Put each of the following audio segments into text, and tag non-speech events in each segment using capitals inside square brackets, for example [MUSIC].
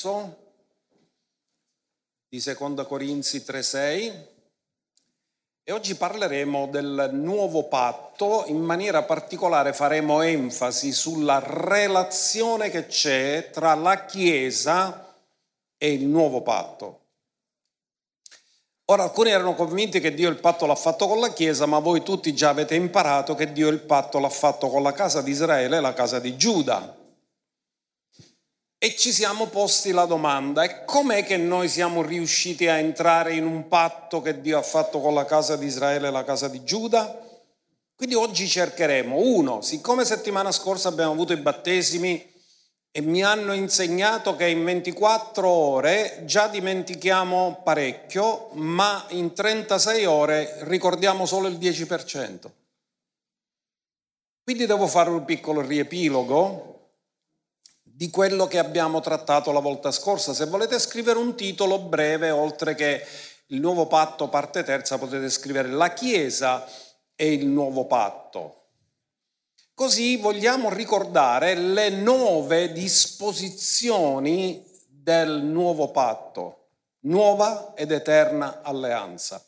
verso di Seconda Corinzi 3:6 e oggi parleremo del nuovo patto, in maniera particolare faremo enfasi sulla relazione che c'è tra la Chiesa e il nuovo patto. Ora alcuni erano convinti che Dio il patto l'ha fatto con la Chiesa, ma voi tutti già avete imparato che Dio il patto l'ha fatto con la casa di Israele e la casa di Giuda. E ci siamo posti la domanda, e com'è che noi siamo riusciti a entrare in un patto che Dio ha fatto con la casa di Israele e la casa di Giuda? Quindi oggi cercheremo, uno, siccome settimana scorsa abbiamo avuto i battesimi e mi hanno insegnato che in 24 ore già dimentichiamo parecchio, ma in 36 ore ricordiamo solo il 10%. Quindi devo fare un piccolo riepilogo di quello che abbiamo trattato la volta scorsa. Se volete scrivere un titolo breve, oltre che il nuovo patto parte terza, potete scrivere la Chiesa e il nuovo patto. Così vogliamo ricordare le nove disposizioni del nuovo patto, nuova ed eterna alleanza.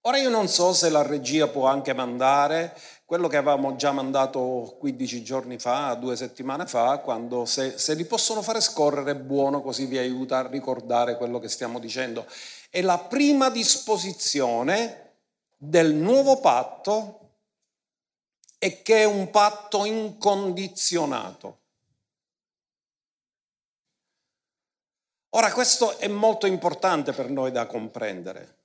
Ora io non so se la regia può anche mandare quello che avevamo già mandato 15 giorni fa, due settimane fa, quando se, se li possono fare scorrere buono, così vi aiuta a ricordare quello che stiamo dicendo. È la prima disposizione del nuovo patto e che è un patto incondizionato. Ora questo è molto importante per noi da comprendere,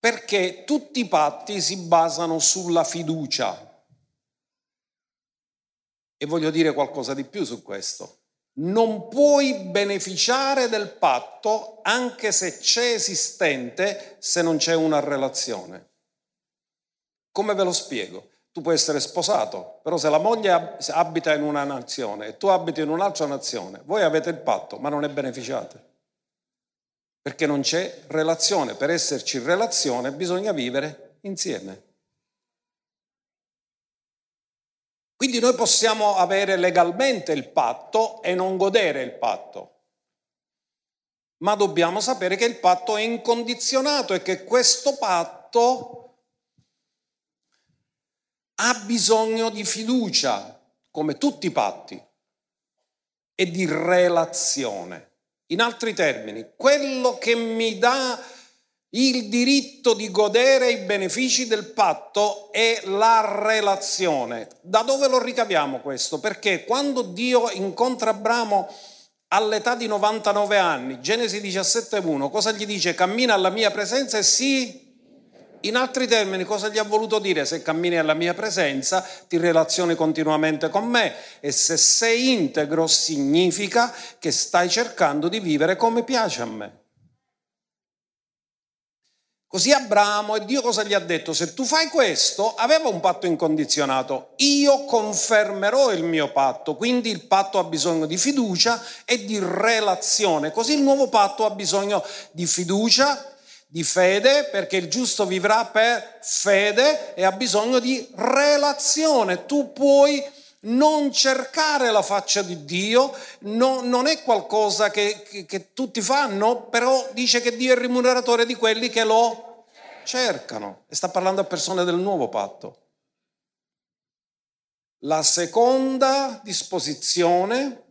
perché tutti i patti si basano sulla fiducia. E voglio dire qualcosa di più su questo. Non puoi beneficiare del patto anche se c'è esistente se non c'è una relazione. Come ve lo spiego? Tu puoi essere sposato, però se la moglie abita in una nazione e tu abiti in un'altra nazione, voi avete il patto, ma non ne beneficiate. Perché non c'è relazione. Per esserci relazione bisogna vivere insieme. Quindi noi possiamo avere legalmente il patto e non godere il patto. Ma dobbiamo sapere che il patto è incondizionato e che questo patto ha bisogno di fiducia, come tutti i patti, e di relazione. In altri termini, quello che mi dà il diritto di godere i benefici del patto è la relazione. Da dove lo ricaviamo questo? Perché quando Dio incontra Abramo all'età di 99 anni, Genesi 17.1, cosa gli dice? Cammina alla mia presenza e sii in altri termini, cosa gli ha voluto dire? Se cammini alla mia presenza, ti relazioni continuamente con me e se sei integro significa che stai cercando di vivere come piace a me. Così Abramo e Dio cosa gli ha detto? Se tu fai questo, aveva un patto incondizionato, io confermerò il mio patto, quindi il patto ha bisogno di fiducia e di relazione, così il nuovo patto ha bisogno di fiducia, di fede, perché il giusto vivrà per fede e ha bisogno di relazione. Tu puoi non cercare la faccia di Dio, no, non è qualcosa che, che, che tutti fanno, però dice che Dio è il rimuneratore di quelli che lo cercano. E sta parlando a persone del nuovo patto. La seconda disposizione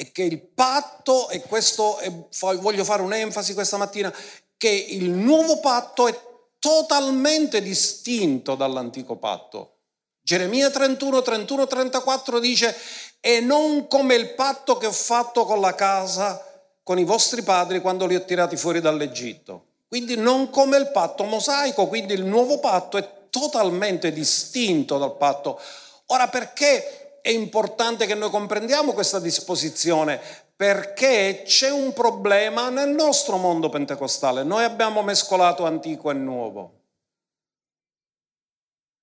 è che il patto, e questo è, voglio fare un'enfasi questa mattina, che il nuovo patto è totalmente distinto dall'antico patto. Geremia 31, 31, 34 dice, e non come il patto che ho fatto con la casa, con i vostri padri quando li ho tirati fuori dall'Egitto. Quindi non come il patto mosaico, quindi il nuovo patto è totalmente distinto dal patto. Ora perché è importante che noi comprendiamo questa disposizione perché c'è un problema nel nostro mondo pentecostale. Noi abbiamo mescolato antico e nuovo.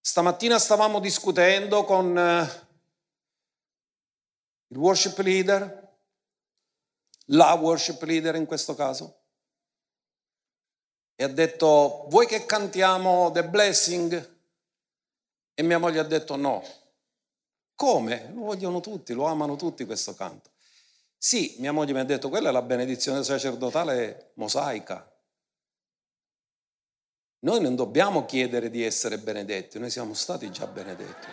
Stamattina stavamo discutendo con eh, il worship leader, la worship leader in questo caso, e ha detto, vuoi che cantiamo The Blessing? E mia moglie ha detto no, Come? Lo vogliono tutti, lo amano tutti questo canto. Sì, mia moglie mi ha detto, quella è la benedizione sacerdotale mosaica. Noi non dobbiamo chiedere di essere benedetti, noi siamo stati già benedetti.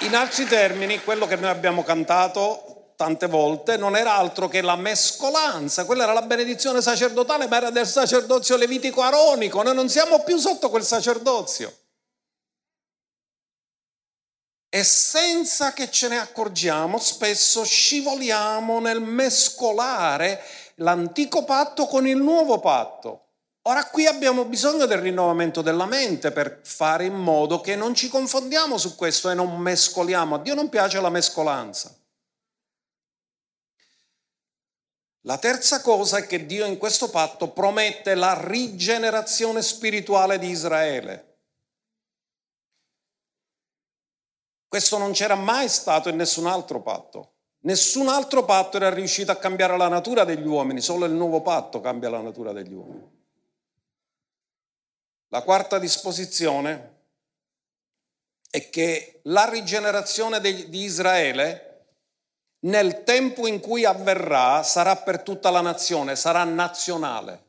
In altri termini, quello che noi abbiamo cantato tante volte non era altro che la mescolanza, quella era la benedizione sacerdotale, ma era del sacerdozio levitico aronico, noi non siamo più sotto quel sacerdozio e senza che ce ne accorgiamo spesso scivoliamo nel mescolare l'antico patto con il nuovo patto. Ora qui abbiamo bisogno del rinnovamento della mente per fare in modo che non ci confondiamo su questo e non mescoliamo. A Dio non piace la mescolanza. La terza cosa è che Dio in questo patto promette la rigenerazione spirituale di Israele. Questo non c'era mai stato in nessun altro patto. Nessun altro patto era riuscito a cambiare la natura degli uomini, solo il nuovo patto cambia la natura degli uomini. La quarta disposizione è che la rigenerazione di Israele nel tempo in cui avverrà sarà per tutta la nazione, sarà nazionale.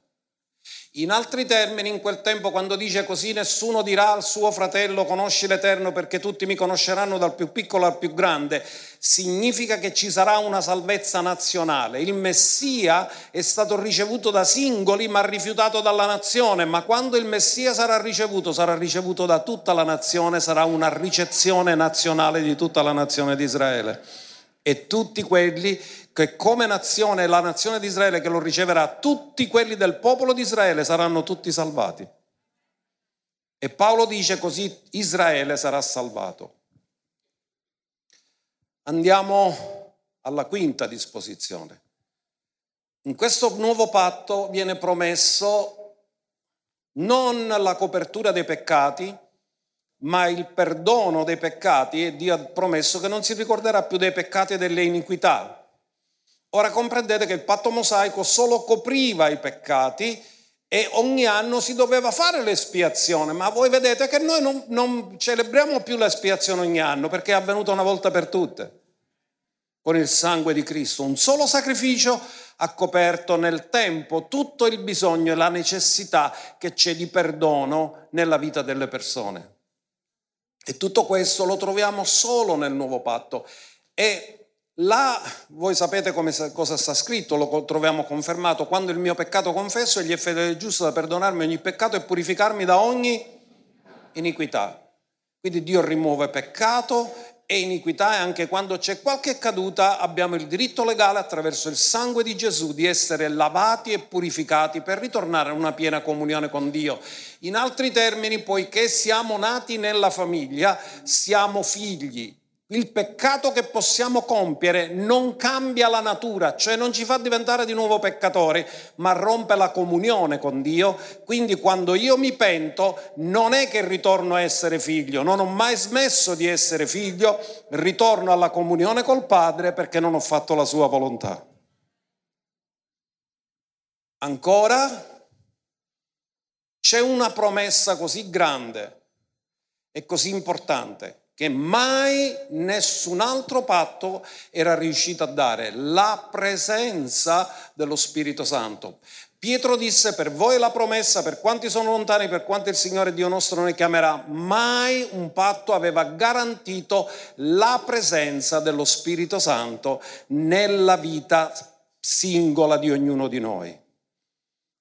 In altri termini, in quel tempo, quando dice così, nessuno dirà al suo fratello conosci l'Eterno perché tutti mi conosceranno dal più piccolo al più grande, significa che ci sarà una salvezza nazionale. Il Messia è stato ricevuto da singoli ma rifiutato dalla nazione, ma quando il Messia sarà ricevuto, sarà ricevuto da tutta la nazione, sarà una ricezione nazionale di tutta la nazione di Israele. E tutti quelli che come nazione, la nazione di Israele che lo riceverà, tutti quelli del popolo di Israele saranno tutti salvati. E Paolo dice così Israele sarà salvato. Andiamo alla quinta disposizione. In questo nuovo patto viene promesso non la copertura dei peccati, ma il perdono dei peccati e Dio ha promesso che non si ricorderà più dei peccati e delle iniquità. Ora comprendete che il patto mosaico solo copriva i peccati e ogni anno si doveva fare l'espiazione, ma voi vedete che noi non, non celebriamo più l'espiazione ogni anno perché è avvenuta una volta per tutte con il sangue di Cristo. Un solo sacrificio ha coperto nel tempo tutto il bisogno e la necessità che c'è di perdono nella vita delle persone. E tutto questo lo troviamo solo nel nuovo patto. E Là voi sapete come, cosa sta scritto, lo troviamo confermato, quando il mio peccato confesso egli è fedele e giusto da perdonarmi ogni peccato e purificarmi da ogni iniquità. Quindi Dio rimuove peccato e iniquità e anche quando c'è qualche caduta abbiamo il diritto legale attraverso il sangue di Gesù di essere lavati e purificati per ritornare a una piena comunione con Dio. In altri termini, poiché siamo nati nella famiglia, siamo figli il peccato che possiamo compiere non cambia la natura, cioè non ci fa diventare di nuovo peccatori, ma rompe la comunione con Dio. Quindi quando io mi pento non è che ritorno a essere figlio, non ho mai smesso di essere figlio, ritorno alla comunione col Padre perché non ho fatto la sua volontà. Ancora c'è una promessa così grande e così importante che mai nessun altro patto era riuscito a dare, la presenza dello Spirito Santo. Pietro disse, per voi la promessa, per quanti sono lontani, per quanto il Signore Dio nostro ne chiamerà, mai un patto aveva garantito la presenza dello Spirito Santo nella vita singola di ognuno di noi.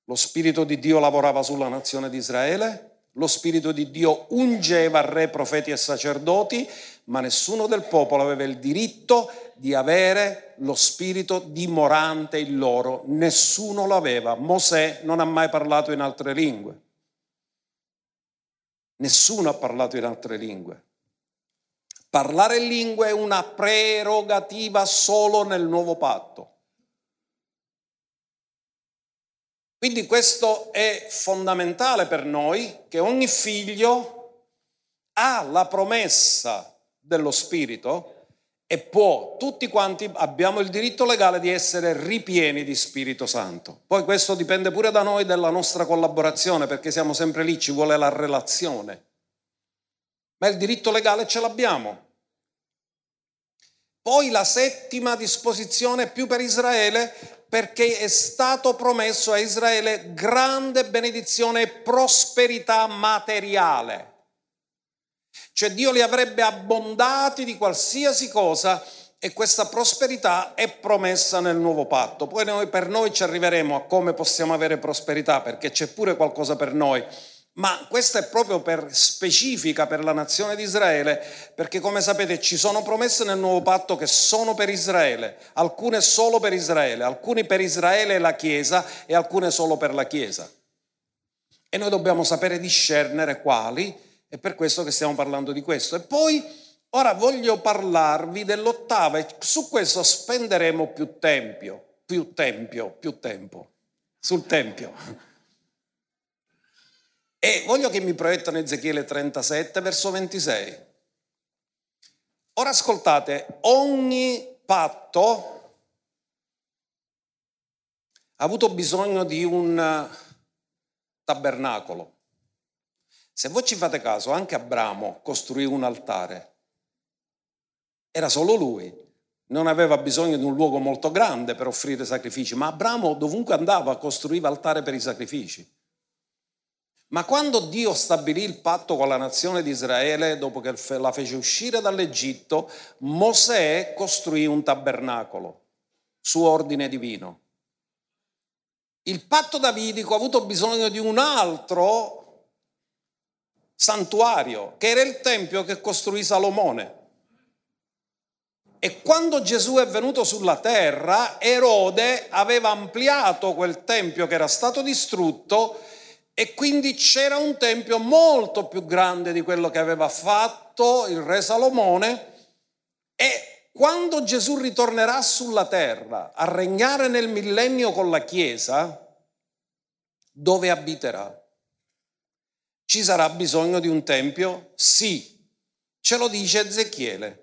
Lo Spirito di Dio lavorava sulla nazione di Israele, lo Spirito di Dio ungeva re, profeti e sacerdoti, ma nessuno del popolo aveva il diritto di avere lo Spirito dimorante in loro. Nessuno lo aveva. Mosè non ha mai parlato in altre lingue. Nessuno ha parlato in altre lingue. Parlare in lingue è una prerogativa solo nel nuovo patto. Quindi questo è fondamentale per noi, che ogni figlio ha la promessa dello Spirito e può, tutti quanti abbiamo il diritto legale di essere ripieni di Spirito Santo. Poi questo dipende pure da noi, dalla nostra collaborazione, perché siamo sempre lì, ci vuole la relazione. Ma il diritto legale ce l'abbiamo. Poi la settima disposizione più per Israele, perché è stato promesso a Israele grande benedizione e prosperità materiale. Cioè Dio li avrebbe abbondati di qualsiasi cosa e questa prosperità è promessa nel nuovo patto. Poi noi, per noi ci arriveremo a come possiamo avere prosperità, perché c'è pure qualcosa per noi. Ma questa è proprio per, specifica per la nazione di Israele, perché come sapete ci sono promesse nel nuovo patto che sono per Israele, alcune solo per Israele, alcune per Israele e la Chiesa e alcune solo per la Chiesa. E noi dobbiamo sapere discernere quali è per questo che stiamo parlando di questo. E poi ora voglio parlarvi dell'ottava e su questo spenderemo più tempio, più tempio, più tempo, sul tempio. E voglio che mi proiettano Ezechiele 37, verso 26. Ora ascoltate, ogni patto ha avuto bisogno di un tabernacolo. Se voi ci fate caso, anche Abramo costruì un altare. Era solo lui. Non aveva bisogno di un luogo molto grande per offrire sacrifici, ma Abramo dovunque andava costruiva altare per i sacrifici. Ma quando Dio stabilì il patto con la nazione di Israele, dopo che la fece uscire dall'Egitto, Mosè costruì un tabernacolo su ordine divino. Il patto davidico ha avuto bisogno di un altro santuario, che era il tempio che costruì Salomone. E quando Gesù è venuto sulla terra, Erode aveva ampliato quel tempio che era stato distrutto e quindi c'era un tempio molto più grande di quello che aveva fatto il re Salomone e quando Gesù ritornerà sulla terra a regnare nel millennio con la Chiesa, dove abiterà? Ci sarà bisogno di un tempio? Sì, ce lo dice Ezechiele,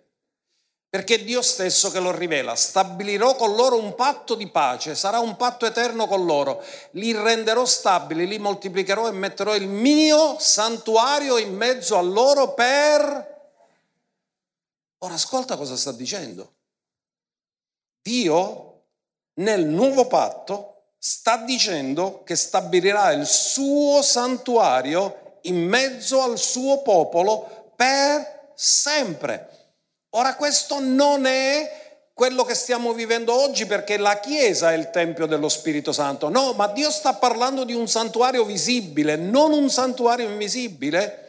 perché Dio stesso che lo rivela. Stabilirò con loro un patto di pace, sarà un patto eterno con loro, li renderò stabili, li moltiplicherò e metterò il mio santuario in mezzo a loro per... Ora ascolta cosa sta dicendo. Dio nel nuovo patto sta dicendo che stabilirà il suo santuario in mezzo al suo popolo per sempre. Ora questo non è quello che stiamo vivendo oggi perché la Chiesa è il Tempio dello Spirito Santo. No, ma Dio sta parlando di un santuario visibile, non un santuario invisibile.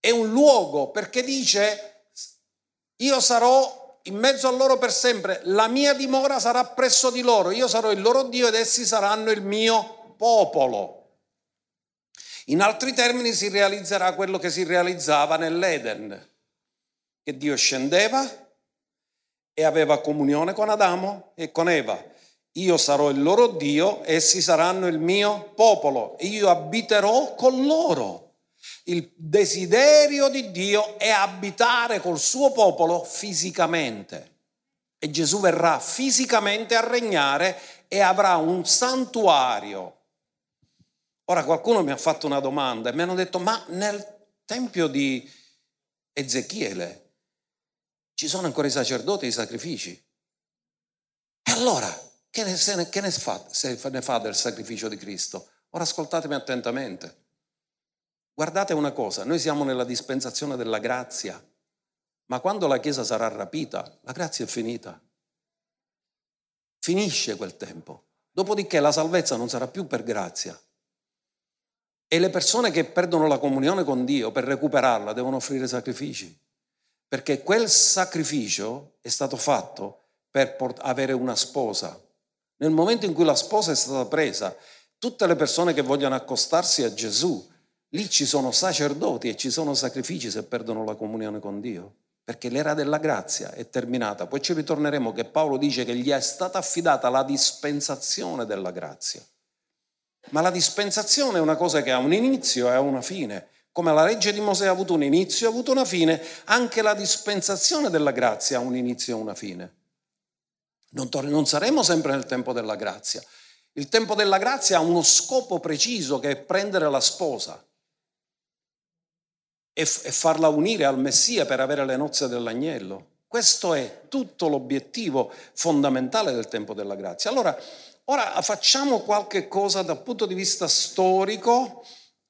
È un luogo perché dice, io sarò in mezzo a loro per sempre, la mia dimora sarà presso di loro, io sarò il loro Dio ed essi saranno il mio popolo. In altri termini si realizzerà quello che si realizzava nell'Eden, che Dio scendeva e aveva comunione con Adamo e con Eva. Io sarò il loro Dio, essi saranno il mio popolo io abiterò con loro. Il desiderio di Dio è abitare col suo popolo fisicamente. E Gesù verrà fisicamente a regnare e avrà un santuario Ora qualcuno mi ha fatto una domanda e mi hanno detto, ma nel tempio di Ezechiele ci sono ancora i sacerdoti e i sacrifici? E allora, che ne, se ne, che ne, fa, se ne fa del sacrificio di Cristo? Ora ascoltatemi attentamente. Guardate una cosa, noi siamo nella dispensazione della grazia, ma quando la Chiesa sarà rapita, la grazia è finita. Finisce quel tempo. Dopodiché la salvezza non sarà più per grazia, e le persone che perdono la comunione con Dio per recuperarla devono offrire sacrifici, perché quel sacrificio è stato fatto per avere una sposa. Nel momento in cui la sposa è stata presa, tutte le persone che vogliono accostarsi a Gesù, lì ci sono sacerdoti e ci sono sacrifici se perdono la comunione con Dio, perché l'era della grazia è terminata. Poi ci ritorneremo che Paolo dice che gli è stata affidata la dispensazione della grazia. Ma la dispensazione è una cosa che ha un inizio e ha una fine. Come la legge di Mosè ha avuto un inizio ha avuto una fine, anche la dispensazione della grazia ha un inizio e una fine. Non, non saremo sempre nel tempo della grazia. Il tempo della grazia ha uno scopo preciso che è prendere la sposa e, f- e farla unire al Messia per avere le nozze dell'agnello. Questo è tutto l'obiettivo fondamentale del tempo della grazia. Allora, ora facciamo qualche cosa dal punto di vista storico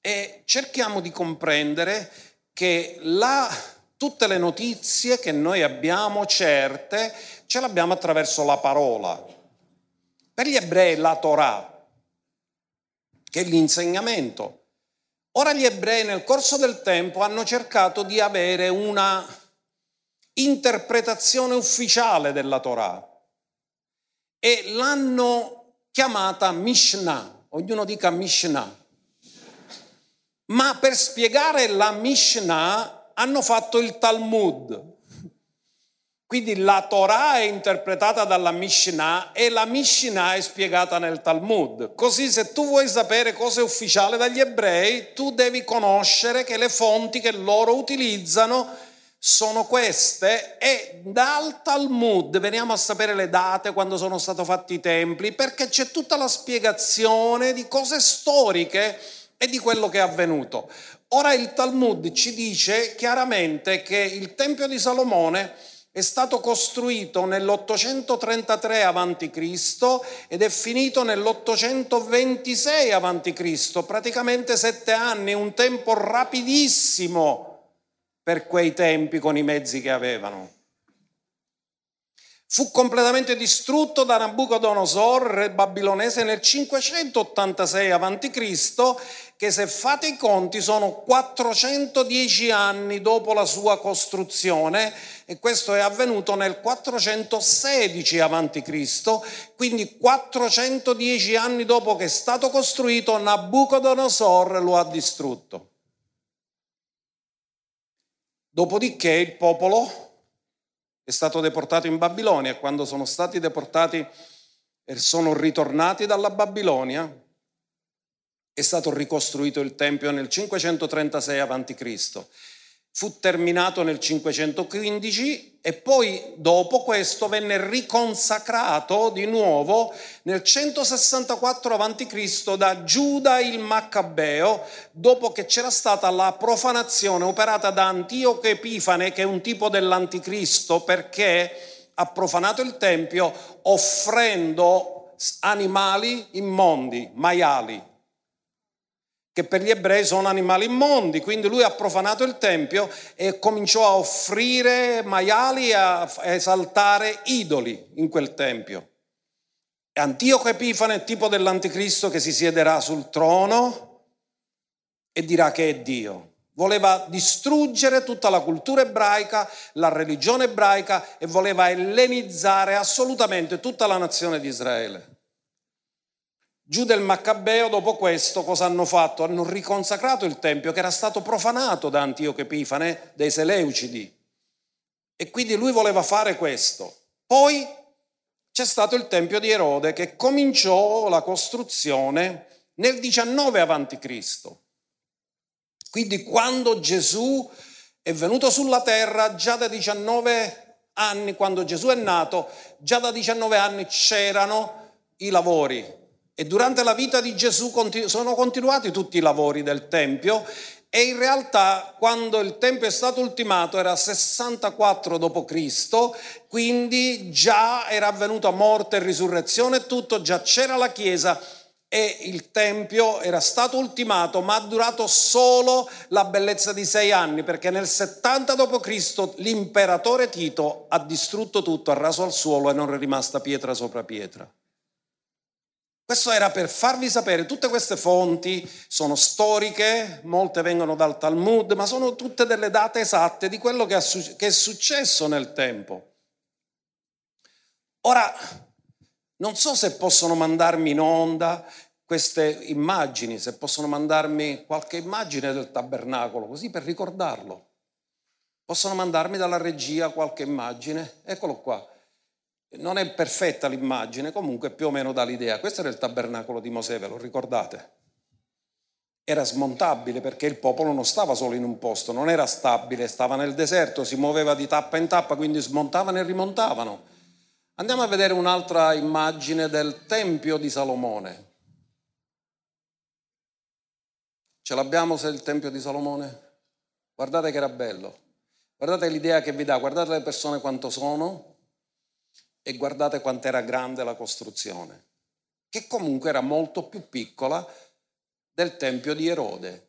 e cerchiamo di comprendere che la, tutte le notizie che noi abbiamo certe ce l'abbiamo attraverso la parola. Per gli ebrei la Torah, che è l'insegnamento. Ora gli ebrei nel corso del tempo hanno cercato di avere una interpretazione ufficiale della Torah e l'hanno chiamata Mishnah, ognuno dica Mishnah. Ma per spiegare la Mishnah hanno fatto il Talmud. Quindi la Torah è interpretata dalla Mishnah e la Mishnah è spiegata nel Talmud. Così se tu vuoi sapere cosa è ufficiale dagli ebrei, tu devi conoscere che le fonti che loro utilizzano sono queste e dal Talmud veniamo a sapere le date quando sono stati fatti i templi perché c'è tutta la spiegazione di cose storiche e di quello che è avvenuto. Ora il Talmud ci dice chiaramente che il Tempio di Salomone è stato costruito nell'833 a.C. ed è finito nell'826 a.C., praticamente sette anni, un tempo rapidissimo per quei tempi con i mezzi che avevano fu completamente distrutto da Nabucodonosor, re babilonese, nel 586 a.C., che se fate i conti sono 410 anni dopo la sua costruzione e questo è avvenuto nel 416 a.C., quindi 410 anni dopo che è stato costruito, Nabucodonosor lo ha distrutto. Dopodiché il popolo è stato deportato in Babilonia e quando sono stati deportati e sono ritornati dalla Babilonia è stato ricostruito il Tempio nel 536 a.C fu terminato nel 515 e poi dopo questo venne riconsacrato di nuovo nel 164 a.C. da Giuda il Maccabeo, dopo che c'era stata la profanazione operata da Antioco Epifane, che è un tipo dell'anticristo, perché ha profanato il Tempio offrendo animali immondi, maiali, che per gli ebrei sono animali immondi, quindi lui ha profanato il Tempio e cominciò a offrire maiali e a esaltare idoli in quel Tempio. Antioco Epifane è tipo dell'anticristo che si siederà sul trono e dirà che è Dio. Voleva distruggere tutta la cultura ebraica, la religione ebraica e voleva ellenizzare assolutamente tutta la nazione di Israele. Giuda e il Maccabeo dopo questo cosa hanno fatto? Hanno riconsacrato il Tempio che era stato profanato da Antioco Epifane, dei Seleucidi. E quindi lui voleva fare questo. Poi c'è stato il Tempio di Erode che cominciò la costruzione nel 19 a.C. Quindi quando Gesù è venuto sulla terra, già da 19 anni, quando Gesù è nato, già da 19 anni c'erano i lavori e durante la vita di Gesù sono continuati tutti i lavori del Tempio e in realtà quando il Tempio è stato ultimato era 64 d.C., quindi già era avvenuta morte e risurrezione e tutto, già c'era la Chiesa e il Tempio era stato ultimato, ma ha durato solo la bellezza di sei anni, perché nel 70 d.C. l'imperatore Tito ha distrutto tutto, ha raso al suolo e non è rimasta pietra sopra pietra. Questo era per farvi sapere, tutte queste fonti sono storiche, molte vengono dal Talmud, ma sono tutte delle date esatte di quello che è successo nel tempo. Ora, non so se possono mandarmi in onda queste immagini, se possono mandarmi qualche immagine del tabernacolo, così per ricordarlo. Possono mandarmi dalla regia qualche immagine? Eccolo qua. Non è perfetta l'immagine, comunque più o meno dà l'idea. Questo era il tabernacolo di Mosè, ve lo ricordate? era smontabile perché il popolo non stava solo in un posto, non era stabile, stava nel deserto, si muoveva di tappa in tappa, quindi smontavano e rimontavano. Andiamo a vedere un'altra immagine del Tempio di Salomone. Ce l'abbiamo se il Tempio di Salomone? Guardate che era bello. Guardate l'idea che vi dà, guardate le persone quanto sono e guardate quanto era grande la costruzione, che comunque era molto più piccola del Tempio di Erode.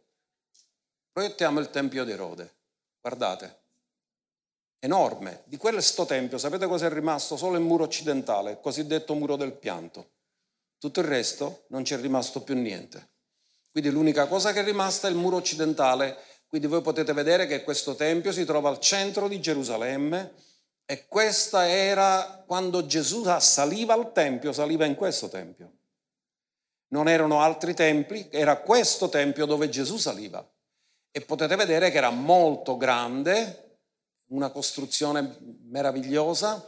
Proiettiamo il Tempio di Erode, guardate, enorme. Di questo Tempio, sapete cosa è rimasto? Solo il muro occidentale, il cosiddetto muro del pianto. Tutto il resto non c'è rimasto più niente. Quindi l'unica cosa che è rimasta è il muro occidentale. Quindi voi potete vedere che questo Tempio si trova al centro di Gerusalemme e questa era quando Gesù saliva al Tempio, saliva in questo Tempio non erano altri templi, era questo tempio dove Gesù saliva. E potete vedere che era molto grande, una costruzione meravigliosa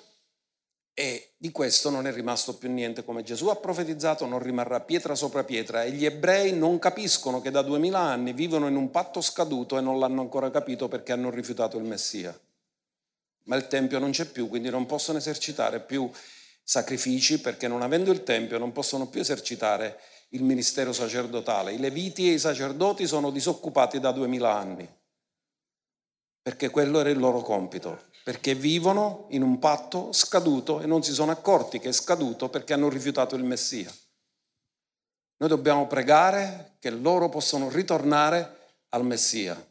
e di questo non è rimasto più niente. Come Gesù ha profetizzato non rimarrà pietra sopra pietra e gli ebrei non capiscono che da duemila anni vivono in un patto scaduto e non l'hanno ancora capito perché hanno rifiutato il Messia. Ma il Tempio non c'è più, quindi non possono esercitare più sacrifici perché non avendo il Tempio non possono più esercitare il ministero sacerdotale. I leviti e i sacerdoti sono disoccupati da duemila anni, perché quello era il loro compito, perché vivono in un patto scaduto e non si sono accorti che è scaduto perché hanno rifiutato il Messia. Noi dobbiamo pregare che loro possano ritornare al Messia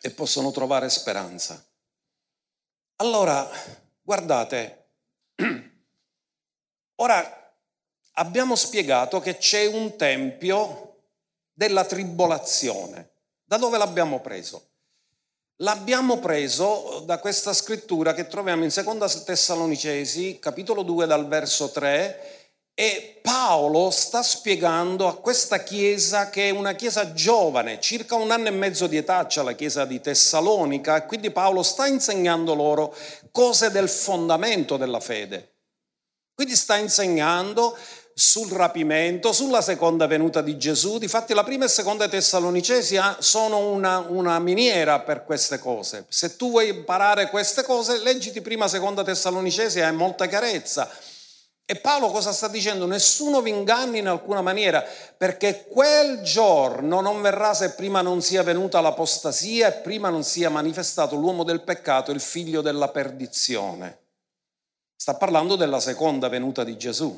e possono trovare speranza. Allora, guardate, [CLEARS THROAT] ora abbiamo spiegato che c'è un tempio della tribolazione. Da dove l'abbiamo preso? L'abbiamo preso da questa scrittura che troviamo in Seconda Tessalonicesi, capitolo 2 dal verso 3, e Paolo sta spiegando a questa chiesa che è una chiesa giovane, circa un anno e mezzo di età c'è la chiesa di Tessalonica, quindi Paolo sta insegnando loro cose del fondamento della fede. Quindi sta insegnando sul rapimento, sulla seconda venuta di Gesù. Difatti la prima e seconda Tessalonicesi sono una, una, miniera per queste cose. Se tu vuoi imparare queste cose, leggiti prima e seconda Tessalonicesi hai molta chiarezza. E Paolo cosa sta dicendo? Nessuno vi inganni in alcuna maniera, perché quel giorno non verrà se prima non sia venuta l'apostasia e prima non sia manifestato l'uomo del peccato, il figlio della perdizione. Sta parlando della seconda venuta di Gesù.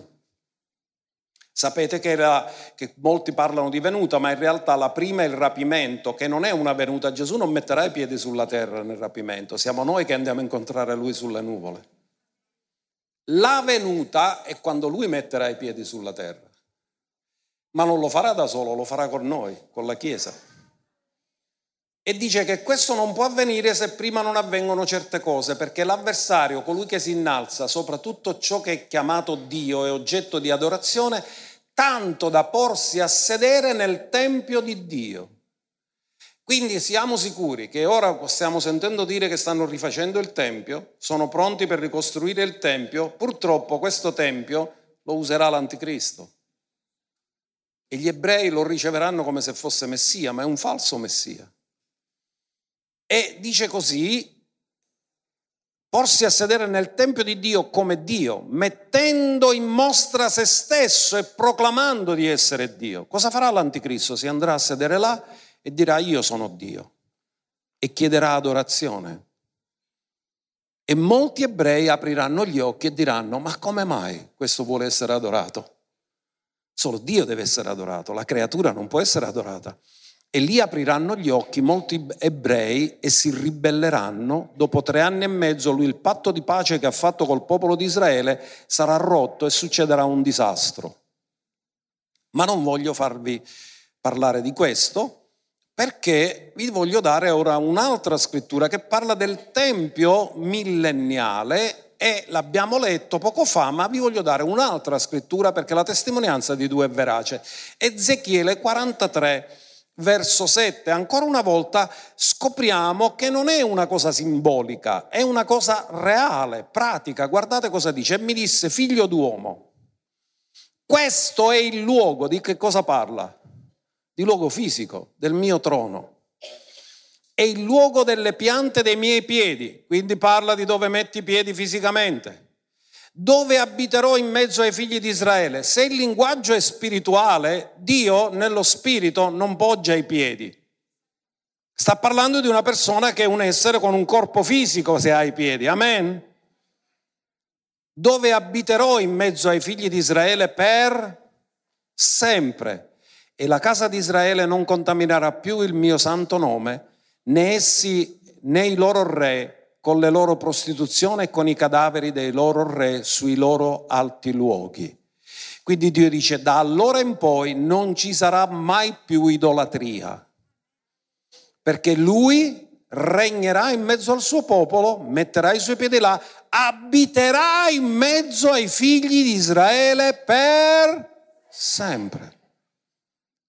Sapete che, era, che, molti parlano di venuta, ma in realtà la prima è il rapimento, che non è una venuta. Gesù non metterà i piedi sulla terra nel rapimento, siamo noi che andiamo a incontrare Lui sulle nuvole. La venuta è quando Lui metterà i piedi sulla terra, ma non lo farà da solo, lo farà con noi, con la Chiesa. E dice che questo non può avvenire se prima non avvengono certe cose, perché l'avversario, colui che si innalza sopra tutto ciò che è chiamato Dio e oggetto di adorazione, tanto da porsi a sedere nel Tempio di Dio. Quindi siamo sicuri che ora stiamo sentendo dire che stanno rifacendo il Tempio, sono pronti per ricostruire il Tempio, purtroppo questo Tempio lo userà l'Anticristo. E gli ebrei lo riceveranno come se fosse Messia, ma è un falso Messia. E dice così, porsi a sedere nel Tempio di Dio come Dio, mettendo in mostra se stesso e proclamando di essere Dio. Cosa farà l'Anticristo? Si andrà a sedere là e dirà io sono Dio e chiederà adorazione. E molti ebrei apriranno gli occhi e diranno ma come mai questo vuole essere adorato? Solo Dio deve essere adorato, la creatura non può essere adorata. E lì apriranno gli occhi molti ebrei e si ribelleranno. Dopo tre anni e mezzo lui il patto di pace che ha fatto col popolo di Israele sarà rotto e succederà un disastro. Ma non voglio farvi parlare di questo perché vi voglio dare ora un'altra scrittura che parla del Tempio millenniale e l'abbiamo letto poco fa, ma vi voglio dare un'altra scrittura perché la testimonianza di due è verace. Ezechiele 43 verso 7, ancora una volta scopriamo che non è una cosa simbolica, è una cosa reale, pratica. Guardate cosa dice. E mi disse, figlio d'uomo, questo è il luogo, di che cosa parla? Di luogo fisico, del mio trono. È il luogo delle piante dei miei piedi, quindi parla di dove metti i piedi fisicamente. Dove abiterò in mezzo ai figli di Israele? Se il linguaggio è spirituale, Dio nello spirito non poggia i piedi. Sta parlando di una persona che è un essere con un corpo fisico se ha i piedi. Amen. Dove abiterò in mezzo ai figli di Israele per sempre. E la casa di Israele non contaminerà più il mio santo nome, né essi né i loro re con le loro prostituzioni e con i cadaveri dei loro re sui loro alti luoghi. Quindi Dio dice, da allora in poi non ci sarà mai più idolatria, perché lui regnerà in mezzo al suo popolo, metterà i suoi piedi là, abiterà in mezzo ai figli di Israele per sempre.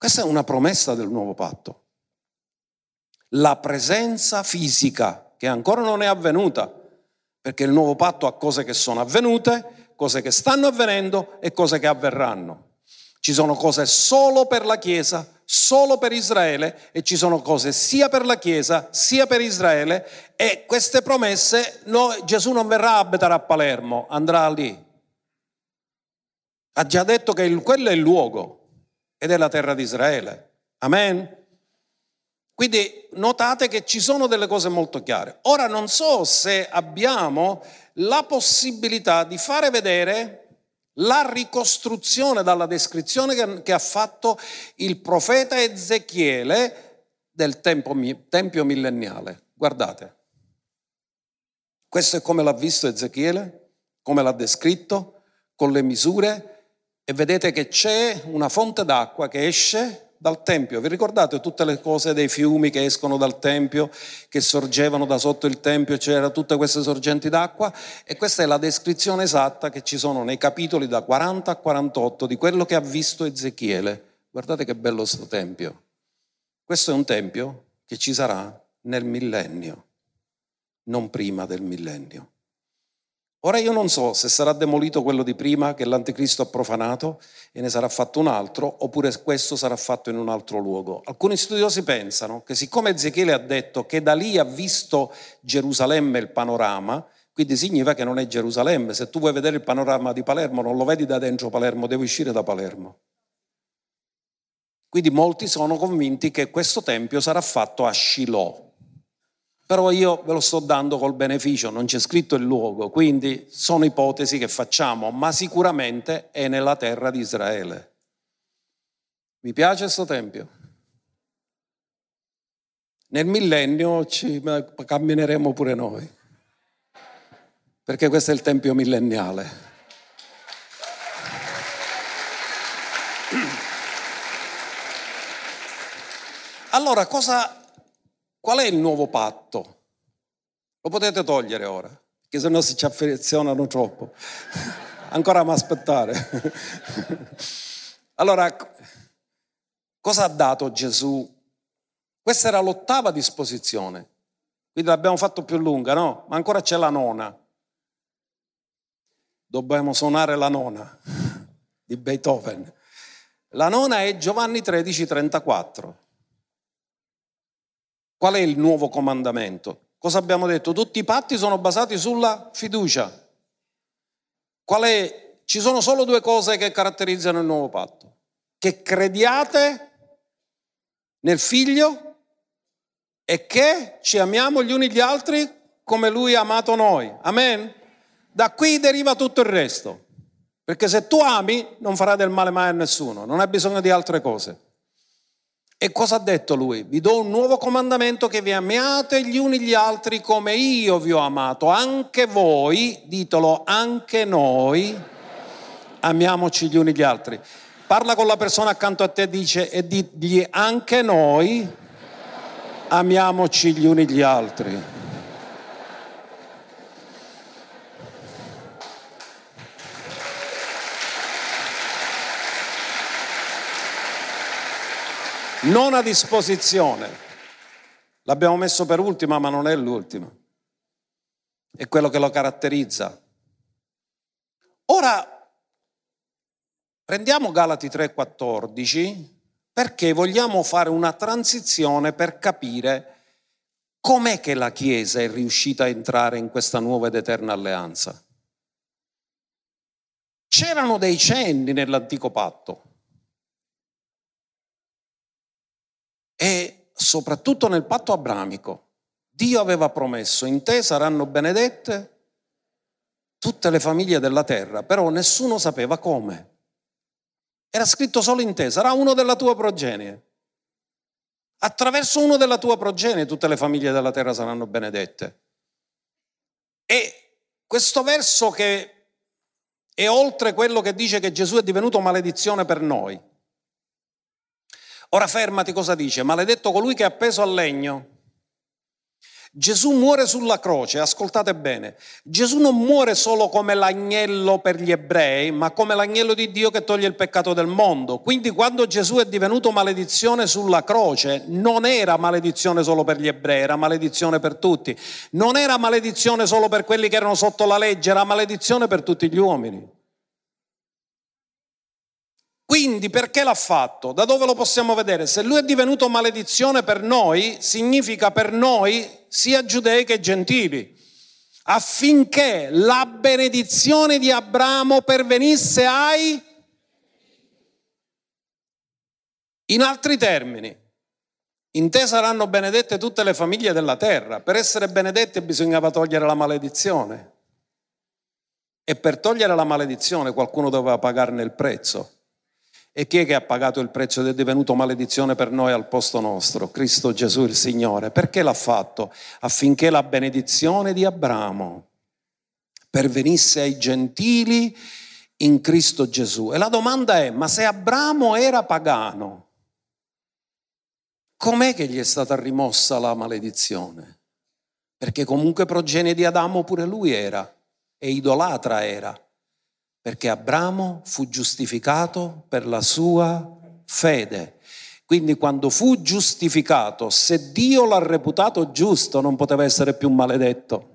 Questa è una promessa del nuovo patto. La presenza fisica, che ancora non è avvenuta, perché il nuovo patto ha cose che sono avvenute, cose che stanno avvenendo e cose che avverranno. Ci sono cose solo per la Chiesa, solo per Israele e ci sono cose sia per la Chiesa sia per Israele e queste promesse no, Gesù non verrà a abitare a Palermo, andrà lì. Ha già detto che il, quello è il luogo ed è la terra di Israele. Amen. Quindi notate che ci sono delle cose molto chiare. Ora non so se abbiamo la possibilità di fare vedere la ricostruzione dalla descrizione che, che ha fatto il profeta Ezechiele del tempo, tempio millenniale. Guardate, questo è come l'ha visto Ezechiele, come l'ha descritto, con le misure, e vedete che c'è una fonte d'acqua che esce dal Tempio. Vi ricordate tutte le cose dei fiumi che escono dal Tempio, che sorgevano da sotto il Tempio, c'erano tutte queste sorgenti d'acqua? E questa è la descrizione esatta che ci sono nei capitoli da 40 a 48 di quello che ha visto Ezechiele. Guardate che bello sto Tempio. Questo è un Tempio che ci sarà nel millennio, non prima del millennio. Ora io non so se sarà demolito quello di prima che l'anticristo ha profanato e ne sarà fatto un altro, oppure questo sarà fatto in un altro luogo. Alcuni studiosi pensano che siccome Ezechiele ha detto che da lì ha visto Gerusalemme il panorama, quindi significa che non è Gerusalemme. Se tu vuoi vedere il panorama di Palermo, non lo vedi da dentro Palermo, devi uscire da Palermo. Quindi molti sono convinti che questo tempio sarà fatto a Shiloh, però io ve lo sto dando col beneficio, non c'è scritto il luogo, quindi sono ipotesi che facciamo, ma sicuramente è nella terra di Israele. Mi piace questo tempio? Nel millennio ci cammineremo pure noi, perché questo è il tempio millenniale. Allora, cosa Qual è il nuovo patto? Lo potete togliere ora, perché se no si ci affezionano troppo. [LAUGHS] Ancora ma aspettare. [LAUGHS] allora, cosa ha dato Gesù? Questa era l'ottava disposizione, quindi l'abbiamo fatto più lunga, no? Ma ancora c'è la nona. Dobbiamo suonare la nona [LAUGHS] di Beethoven. La nona è Giovanni 13, 34. Qual è il nuovo comandamento? Cosa abbiamo detto? Tutti i patti sono basati sulla fiducia. È? Ci sono solo due cose che caratterizzano il nuovo patto. Che crediate nel figlio e che ci amiamo gli uni gli altri come lui ha amato noi. Amen? Da qui deriva tutto il resto. Perché se tu ami non farai del male mai a nessuno, non hai bisogno di altre cose. E cosa ha detto lui? Vi do un nuovo comandamento che vi amiate gli uni gli altri come io vi ho amato. Anche voi, ditelo, anche noi, amiamoci gli uni gli altri. Parla con la persona accanto a te dice, e digli anche noi, amiamoci gli uni gli altri. Non a disposizione. L'abbiamo messo per ultima, ma non è l'ultima. È quello che lo caratterizza. Ora, prendiamo Galati 3:14, perché vogliamo fare una transizione per capire com'è che la Chiesa è riuscita a entrare in questa nuova ed eterna alleanza. C'erano dei cenni nell'antico patto e soprattutto nel patto abramico. Dio aveva promesso, in te saranno benedette tutte le famiglie della terra, però nessuno sapeva come. Era scritto solo in te, sarà uno della tua progenie. Attraverso uno della tua progenie tutte le famiglie della terra saranno benedette. E questo verso che è oltre quello che dice che Gesù è divenuto maledizione per noi. Ora fermati cosa dice, maledetto colui che è appeso al legno Gesù muore sulla croce, ascoltate bene, Gesù non muore solo come l'agnello per gli ebrei, ma come l'agnello di Dio che toglie il peccato del mondo. Quindi quando Gesù è divenuto maledizione sulla croce, non era maledizione solo per gli ebrei, era maledizione per tutti. Non era maledizione solo per quelli che erano sotto la legge, era maledizione per tutti gli uomini. Quindi perché l'ha fatto? Da dove lo possiamo vedere? Se lui è divenuto maledizione per noi, significa per noi sia giudei che gentili, affinché la benedizione di Abramo pervenisse ai... In altri termini, in te saranno benedette tutte le famiglie della terra. Per essere benedette bisognava togliere la maledizione. E per togliere la maledizione qualcuno doveva pagarne il prezzo. E chi è che ha pagato il prezzo ed è divenuto maledizione per noi al posto nostro? Cristo Gesù il Signore. Perché l'ha fatto? Affinché la benedizione di Abramo pervenisse ai gentili in Cristo Gesù. E la domanda è, ma se Abramo era pagano, com'è che gli è stata rimossa la maledizione? Perché comunque progenie di Adamo pure lui era, e idolatra era perché Abramo fu giustificato per la sua fede. Quindi quando fu giustificato, se Dio l'ha reputato giusto, non poteva essere più maledetto.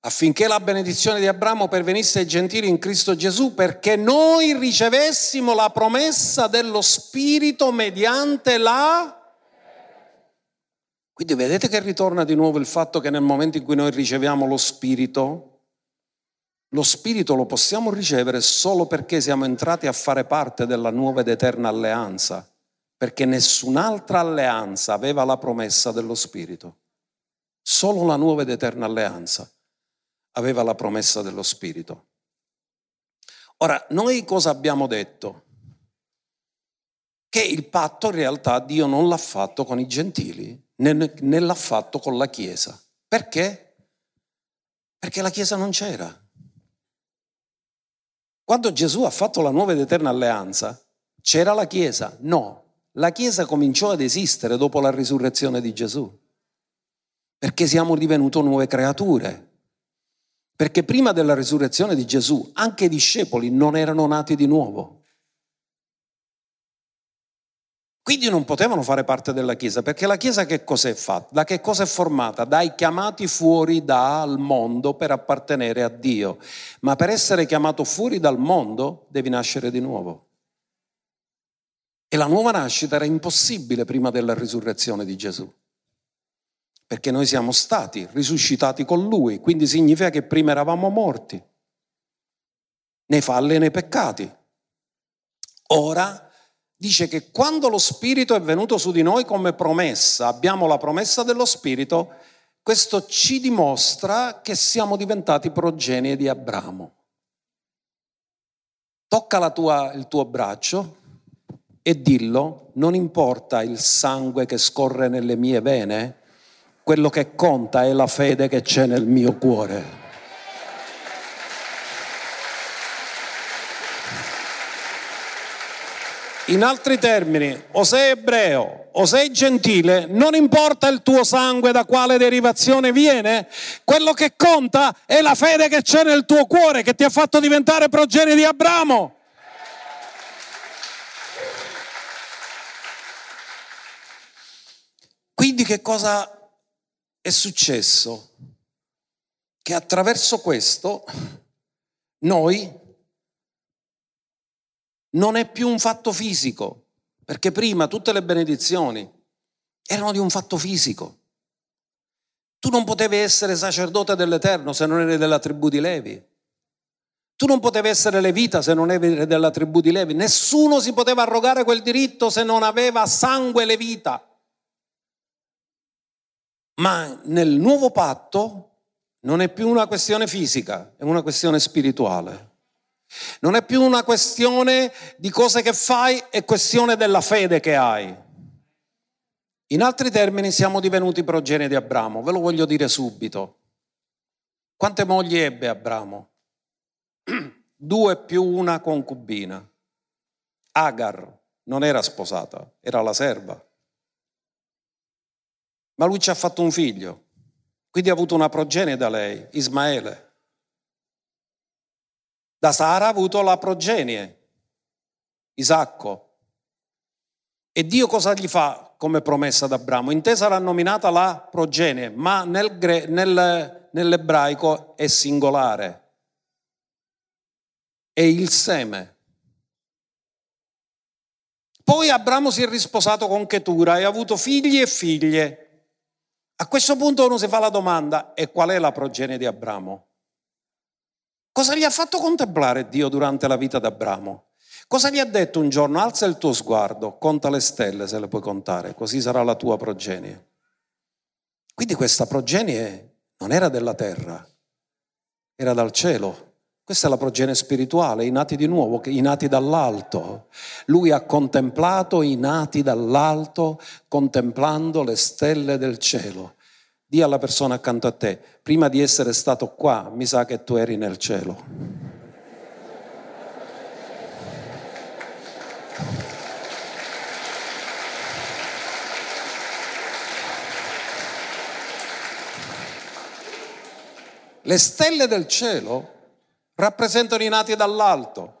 affinché la benedizione di Abramo pervenisse ai gentili in Cristo Gesù, perché noi ricevessimo la promessa dello Spirito mediante la quindi vedete che ritorna di nuovo il fatto che nel momento in cui noi riceviamo lo Spirito, lo Spirito lo possiamo ricevere solo perché siamo entrati a fare parte della nuova ed eterna alleanza, perché nessun'altra alleanza aveva la promessa dello Spirito. Solo la nuova ed eterna alleanza aveva la promessa dello Spirito. Ora, noi cosa abbiamo detto? Che il patto in realtà Dio non l'ha fatto con i gentili, né l'ha fatto con la Chiesa. Perché? Perché la Chiesa non c'era. Quando Gesù ha fatto la nuova ed eterna alleanza, c'era la Chiesa? No, la Chiesa cominciò ad esistere dopo la risurrezione di Gesù, perché siamo divenuti nuove creature. Perché prima della risurrezione di Gesù anche i discepoli non erano nati di nuovo. Quindi non potevano fare parte della Chiesa, perché la Chiesa che cosa è fatta? Da che cosa è formata? Dai chiamati fuori dal mondo per appartenere a Dio. Ma per essere chiamato fuori dal mondo devi nascere di nuovo. E la nuova nascita era impossibile prima della risurrezione di Gesù. Perché noi siamo stati risuscitati con Lui, quindi significa che prima eravamo morti nei falli e nei peccati. Ora dice che quando lo Spirito è venuto su di noi come promessa, abbiamo la promessa dello Spirito, questo ci dimostra che siamo diventati progenie di Abramo. Tocca tua, il tuo braccio e dillo, non importa il sangue che scorre nelle mie vene, quello che conta è la fede che c'è nel mio cuore. In altri termini, o sei ebreo o sei gentile, non importa il tuo sangue da quale derivazione viene, quello che conta è la fede che c'è nel tuo cuore, che ti ha fatto diventare progenie di Abramo. Quindi che cosa è successo? che attraverso questo noi non è più un fatto fisico, perché prima tutte le benedizioni erano di un fatto fisico. Tu non potevi essere sacerdote dell'Eterno se non eri della tribù di Levi. Tu non potevi essere levita se non eri della tribù di Levi. Nessuno si poteva arrogare quel diritto se non aveva sangue levita. Ma nel nuovo patto non è più una questione fisica, è una questione spirituale. Non è più una questione di cose che fai, è questione della fede che hai. In altri termini siamo divenuti progenie di Abramo, ve lo voglio dire subito. Quante mogli ebbe Abramo? [CLEARS THROAT] due più una concubina. Agar non era sposata, era la serva. Ma lui ci ha fatto un figlio, quindi ha avuto una progenie da lei, Ismaele. Da Sara ha avuto la progenie, Isacco. E Dio cosa gli fa come promessa ad Abramo? Intesa l'ha nominata la progenie, ma nel, nel, nell'ebraico è singolare è il seme. Poi Abramo si è risposato con Chetura e ha avuto figli e figlie. A questo punto uno si fa la domanda, e qual è la progenie di Abramo? Cosa gli ha fatto contemplare Dio durante la vita di Abramo? Cosa gli ha detto un giorno? Alza il tuo sguardo, conta le stelle se le puoi contare, così sarà la tua progenie. Quindi questa progenie non era della terra, era dal cielo. Questa è la progenie spirituale, i nati di nuovo, i nati dall'alto. Lui ha contemplato i nati dall'alto, contemplando le stelle del cielo. Dì alla persona accanto a te, prima di essere stato qua, mi sa che tu eri nel cielo. Le stelle del cielo rappresentano i nati dall'alto.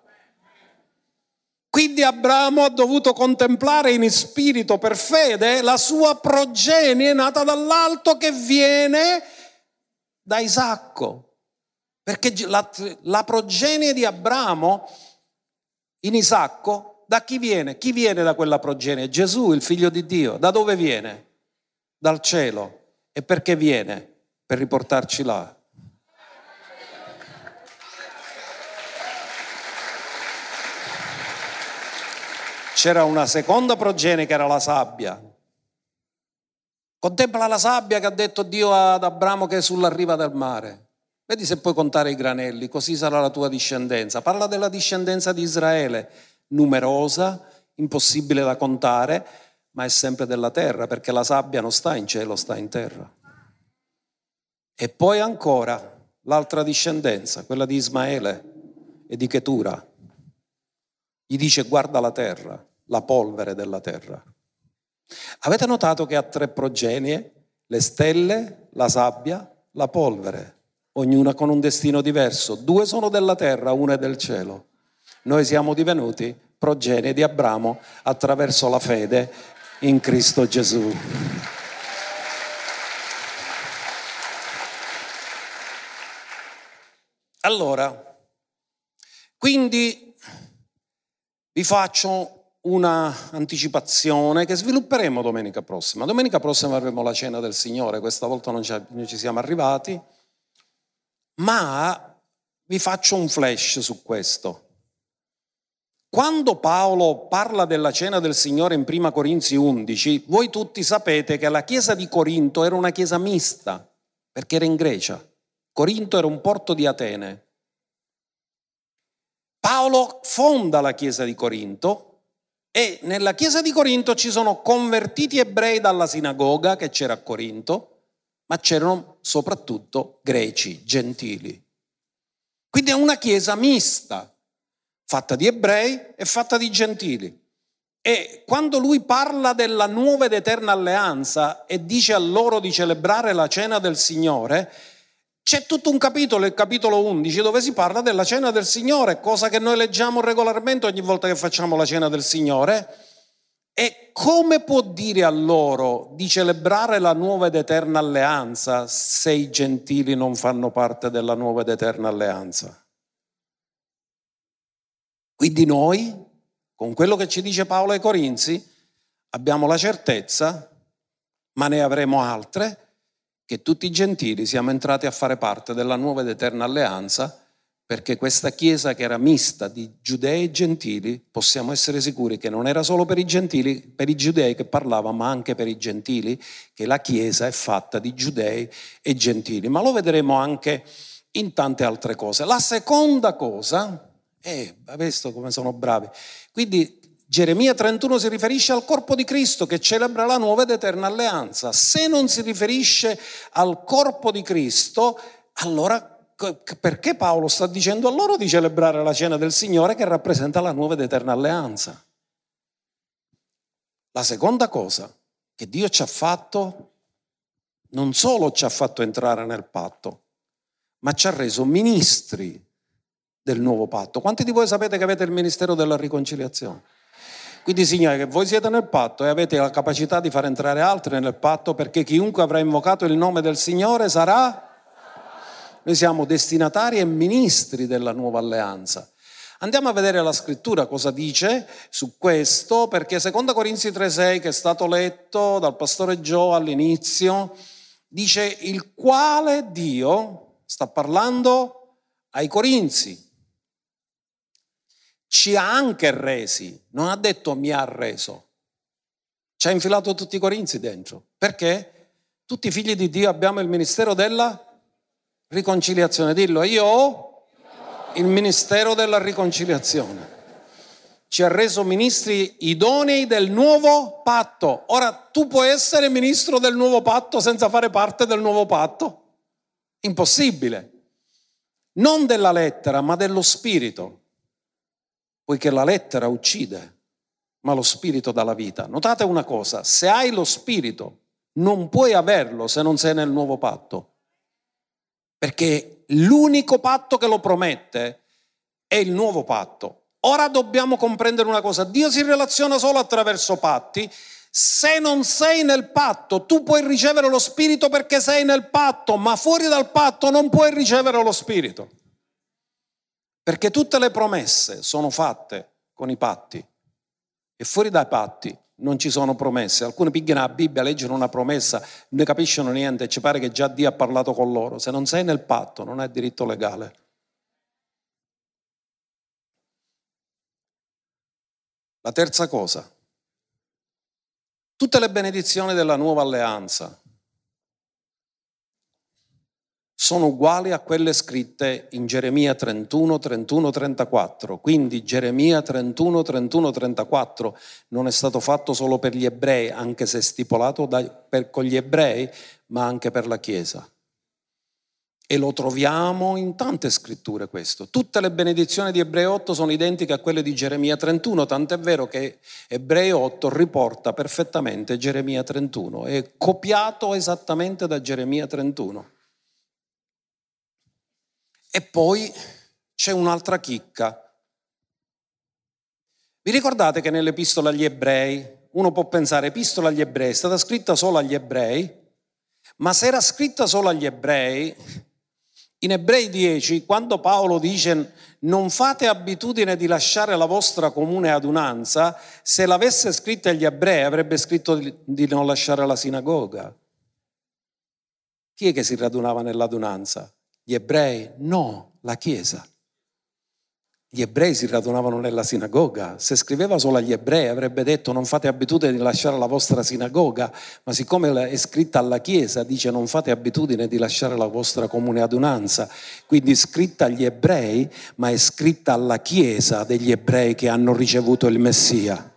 Quindi Abramo ha dovuto contemplare in spirito per fede la sua progenie nata dall'alto che viene da Isacco. Perché la, la progenie di Abramo in Isacco da chi viene? Chi viene da quella progenie? Gesù, il figlio di Dio. Da dove viene? Dal cielo. E perché viene? Per riportarci là. C'era una seconda progenie che era la sabbia. Contempla la sabbia che ha detto Dio ad Abramo che è sulla riva del mare. Vedi se puoi contare i granelli, così sarà la tua discendenza. Parla della discendenza di Israele, numerosa, impossibile da contare, ma è sempre della terra, perché la sabbia non sta in cielo, sta in terra. E poi ancora l'altra discendenza, quella di Ismaele e di Chetura. Gli dice guarda la terra, la polvere della terra. Avete notato che ha tre progenie? Le stelle, la sabbia, la polvere, ognuna con un destino diverso. Due sono della terra, una è del cielo. Noi siamo divenuti progenie di Abramo attraverso la fede in Cristo Gesù. Allora, quindi vi faccio una anticipazione che svilupperemo domenica prossima. Domenica prossima avremo la cena del Signore, questa volta non ci, siamo arrivati, ma vi faccio un flash su questo. Quando Paolo parla della cena del Signore in Prima Corinzi 11, voi tutti sapete che la chiesa di Corinto era una chiesa mista, perché era in Grecia. Corinto era un porto di Atene. Paolo fonda la chiesa di Corinto e nella chiesa di Corinto ci sono convertiti ebrei dalla sinagoga che c'era a Corinto, ma c'erano soprattutto greci, gentili. Quindi è una chiesa mista, fatta di ebrei e fatta di gentili. E quando lui parla della nuova ed eterna alleanza e dice a loro di celebrare la cena del Signore, c'è tutto un capitolo, il capitolo 11, dove si parla della cena del Signore, cosa che noi leggiamo regolarmente ogni volta che facciamo la cena del Signore. E come può dire a loro di celebrare la nuova ed eterna alleanza se i gentili non fanno parte della nuova ed eterna alleanza? Quindi noi, con quello che ci dice Paolo ai Corinzi, abbiamo la certezza, ma ne avremo altre, che tutti i gentili siamo entrati a fare parte della nuova ed eterna alleanza, perché questa chiesa che era mista di giudei e gentili, possiamo essere sicuri che non era solo per i gentili, per i giudei che parlava, ma anche per i gentili, che la chiesa è fatta di giudei e gentili. Ma lo vedremo anche in tante altre cose. La seconda cosa, eh, visto come sono bravi, quindi Geremia 31 si riferisce al corpo di Cristo che celebra la nuova ed eterna alleanza. Se non si riferisce al corpo di Cristo, allora perché Paolo sta dicendo a loro di celebrare la cena del Signore che rappresenta la nuova ed eterna alleanza? La seconda cosa che Dio ci ha fatto, non solo ci ha fatto entrare nel patto, ma ci ha reso ministri del nuovo patto. Quanti di voi sapete che avete il ministero della riconciliazione? Quindi significa che voi siete nel patto e avete la capacità di far entrare altri nel patto perché chiunque avrà invocato il nome del Signore sarà... Noi siamo destinatari e ministri della nuova alleanza. Andiamo a vedere la scrittura cosa dice su questo, perché secondo Corinzi 3:6 che è stato letto dal pastore Gio all'inizio, dice il quale Dio sta parlando ai Corinzi, ci ha anche resi, non ha detto mi ha reso. Ci ha infilato tutti i corinzi dentro. Perché? Tutti i figli di Dio abbiamo il ministero della riconciliazione. Dillo, io ho il ministero della riconciliazione. Ci ha reso ministri idonei del nuovo patto. Ora, tu puoi essere ministro del nuovo patto senza fare parte del nuovo patto? Impossibile. Non della lettera, ma dello spirito poiché la lettera uccide, ma lo spirito dà la vita. Notate una cosa, se hai lo spirito, non puoi averlo se non sei nel nuovo patto, perché l'unico patto che lo promette è il nuovo patto. Ora dobbiamo comprendere una cosa, Dio si relaziona solo attraverso patti, se non sei nel patto, tu puoi ricevere lo Spirito perché sei nel patto, ma fuori dal patto non puoi ricevere lo Spirito. Perché tutte le promesse sono fatte con i patti e fuori dai patti non ci sono promesse. Alcuni pigliano la Bibbia, leggono una promessa, non ne capiscono niente e ci pare che già Dio ha parlato con loro. Se non sei nel patto non hai diritto legale. La terza cosa, tutte le benedizioni della nuova alleanza sono uguali a quelle scritte in Geremia 31, 31, 34. Quindi Geremia 31, 31, 34 non è stato fatto solo per gli ebrei, anche se stipulato da, per, con gli ebrei, ma anche per la Chiesa. E lo troviamo in tante scritture questo. Tutte le benedizioni di Ebrei 8 sono identiche a quelle di Geremia 31, tant'è vero che Ebrei 8 riporta perfettamente Geremia 31, è copiato esattamente da Geremia 31. E poi c'è un'altra chicca. Vi ricordate che nell'epistola agli ebrei, uno può pensare, epistola agli ebrei è stata scritta solo agli ebrei, ma se era scritta solo agli ebrei, in Ebrei 10, quando Paolo dice non fate abitudine di lasciare la vostra comune adunanza, se l'avesse scritta agli ebrei avrebbe scritto di non lasciare la sinagoga. Chi è che si radunava nell'adunanza? Gli ebrei? No, la Chiesa. Gli ebrei si radunavano nella sinagoga. Se scriveva solo agli ebrei avrebbe detto non fate abitudine di lasciare la vostra sinagoga, ma siccome è scritta alla Chiesa dice non fate abitudine di lasciare la vostra comune adunanza. Quindi è scritta agli ebrei, ma è scritta alla Chiesa degli ebrei che hanno ricevuto il Messia.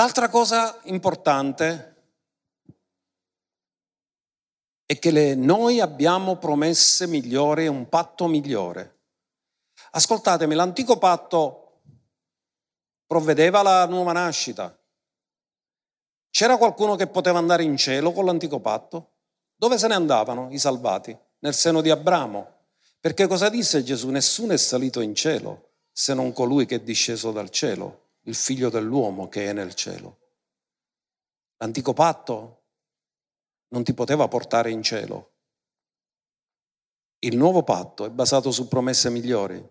L'altra cosa importante è che le, noi abbiamo promesse migliori un patto migliore. Ascoltatemi, l'antico patto provvedeva alla nuova nascita. C'era qualcuno che poteva andare in cielo con l'antico patto? Dove se ne andavano i salvati? nel seno di Abramo. Perché cosa disse Gesù? Nessuno è salito in cielo se non colui che è disceso dal cielo, il figlio dell'uomo che è nel cielo. L'antico patto non ti poteva portare in cielo. Il nuovo patto è basato su promesse migliori.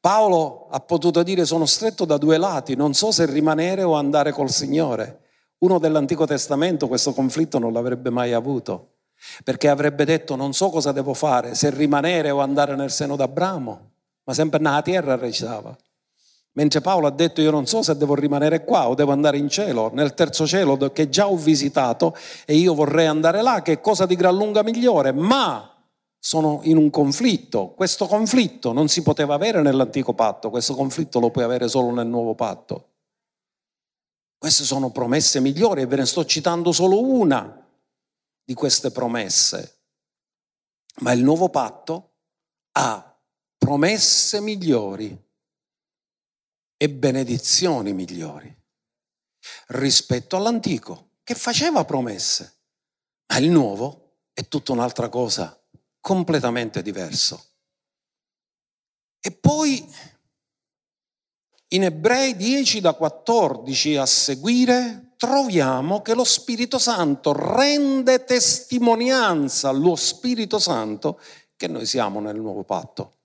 Paolo ha potuto dire sono stretto da due lati, non so se rimanere o andare col Signore. Uno dell'Antico Testamento questo conflitto non l'avrebbe mai avuto, perché avrebbe detto non so cosa devo fare, se rimanere o andare nel seno d'Abramo, ma sempre nella terra recitava. Mentre Paolo ha detto io non so se devo rimanere qua o devo andare in cielo, nel terzo cielo che già ho visitato e io vorrei andare là, che è cosa di gran lunga migliore, ma sono in un conflitto. Questo conflitto non si poteva avere nell'antico patto, questo conflitto lo puoi avere solo nel nuovo patto. Queste sono promesse migliori e ve ne sto citando solo una di queste promesse. Ma il nuovo patto ha promesse migliori e benedizioni migliori rispetto all'antico che faceva promesse, ma il nuovo è tutta un'altra cosa, completamente diverso. E poi in Ebrei 10 da 14 a seguire troviamo che lo Spirito Santo rende testimonianza allo Spirito Santo che noi siamo nel nuovo patto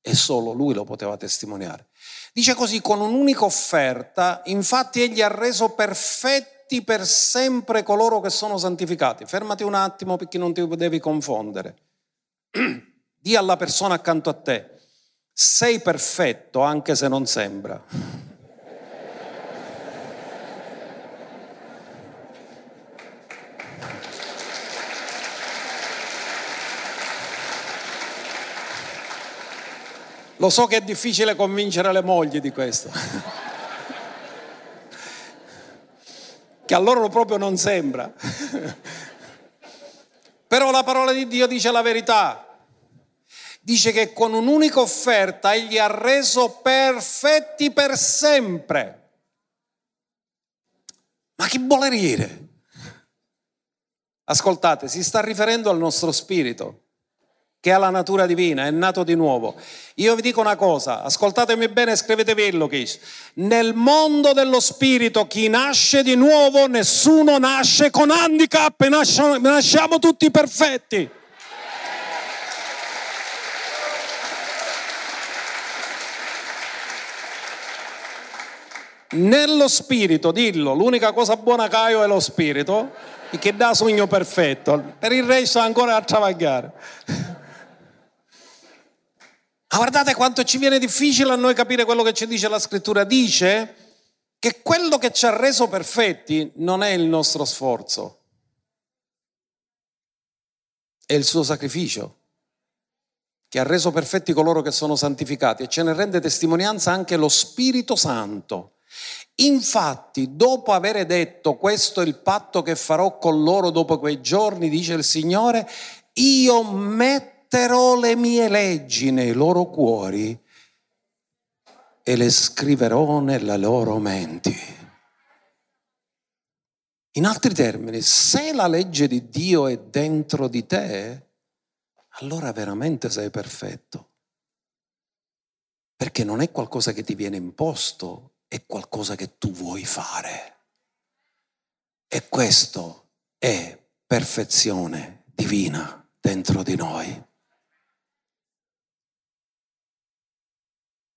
e solo lui lo poteva testimoniare. Dice così, con un'unica offerta, infatti egli ha reso perfetti per sempre coloro che sono santificati. Fermati un attimo perché non ti devi confondere. [CLEARS THROAT] Dì alla persona accanto a te, sei perfetto anche se non sembra. Lo so che è difficile convincere le mogli di questo. che a loro proprio non sembra. Però la parola di Dio dice la verità. Dice che con un'unica offerta egli ha reso perfetti per sempre. Ma che vuole? Ascoltate, si sta riferendo al nostro spirito che ha la natura divina, è nato di nuovo. Io vi dico una cosa, ascoltatemi bene e scrivetevi il Luchis. Nel mondo dello spirito chi nasce di nuovo, nessuno nasce con handicap, nasciamo, nasciamo tutti perfetti. Nello spirito, dillo, l'unica cosa buona che ho è lo spirito, che dà sogno perfetto, per il resto ancora a travagliare. Ma guardate quanto ci viene difficile a noi capire quello che ci dice la scrittura. Dice che quello che ci ha reso perfetti non è il nostro sforzo, è il suo sacrificio che ha reso perfetti coloro che sono santificati e ce ne rende testimonianza anche lo Spirito Santo. Infatti, dopo aver detto questo è il patto che farò con loro dopo quei giorni, dice il Signore, io metto metterò le mie leggi nei loro cuori e le scriverò nelle loro menti. In altri termini, se la legge di Dio è dentro di te, allora veramente sei perfetto. Perché non è qualcosa che ti viene imposto, è qualcosa che tu vuoi fare. E questo è perfezione divina dentro di noi.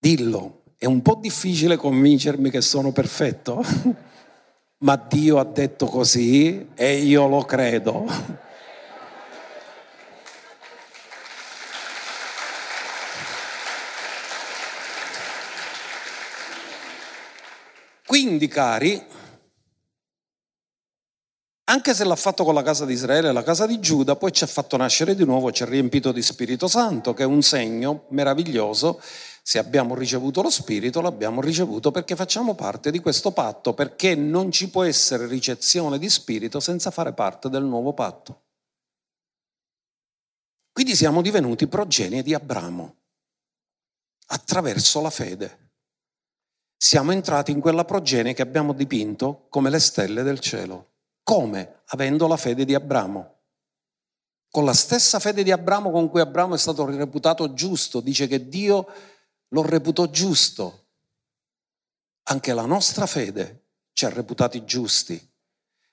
Dillo, è un po' difficile convincermi che sono perfetto, [LAUGHS] ma Dio ha detto così e io lo credo. [LAUGHS] Quindi, cari, anche se l'ha fatto con la casa di Israele e la casa di Giuda, poi ci ha fatto nascere di nuovo, ci ha riempito di Spirito Santo, che è un segno meraviglioso se abbiamo ricevuto lo Spirito, l'abbiamo ricevuto perché facciamo parte di questo patto, perché non ci può essere ricezione di Spirito senza fare parte del nuovo patto. Quindi siamo divenuti progenie di Abramo attraverso la fede. Siamo entrati in quella progenie che abbiamo dipinto come le stelle del cielo. Come? Avendo la fede di Abramo. con la stessa fede di Abramo con cui Abramo è stato reputato giusto, dice che Dio lo reputò giusto. Anche la nostra fede ci ha reputati giusti,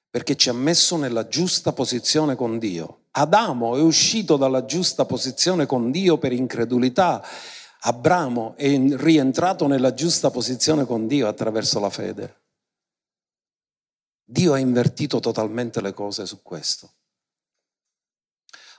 perché ci ha messo nella giusta posizione con Dio. Adamo è uscito dalla giusta posizione con Dio per incredulità. Abramo è rientrato nella giusta posizione con Dio attraverso la fede. Dio ha invertito totalmente le cose su questo.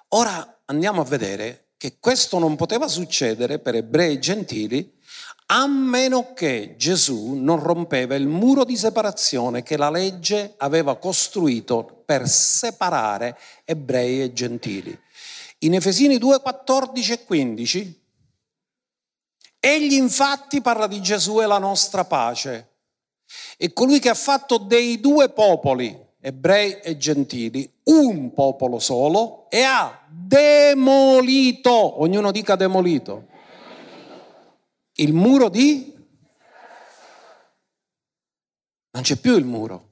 Ora andiamo a vedere che questo non poteva succedere per ebrei e gentili a meno che Gesù non rompeva il muro di separazione che la legge aveva costruito per separare ebrei e gentili. In Efesini 2, 14 e 15, egli infatti parla di Gesù e la nostra pace. E colui che ha fatto dei due popoli, ebrei e gentili, un popolo solo e ha demolito, ognuno dica demolito, il muro di... Non c'è più il muro.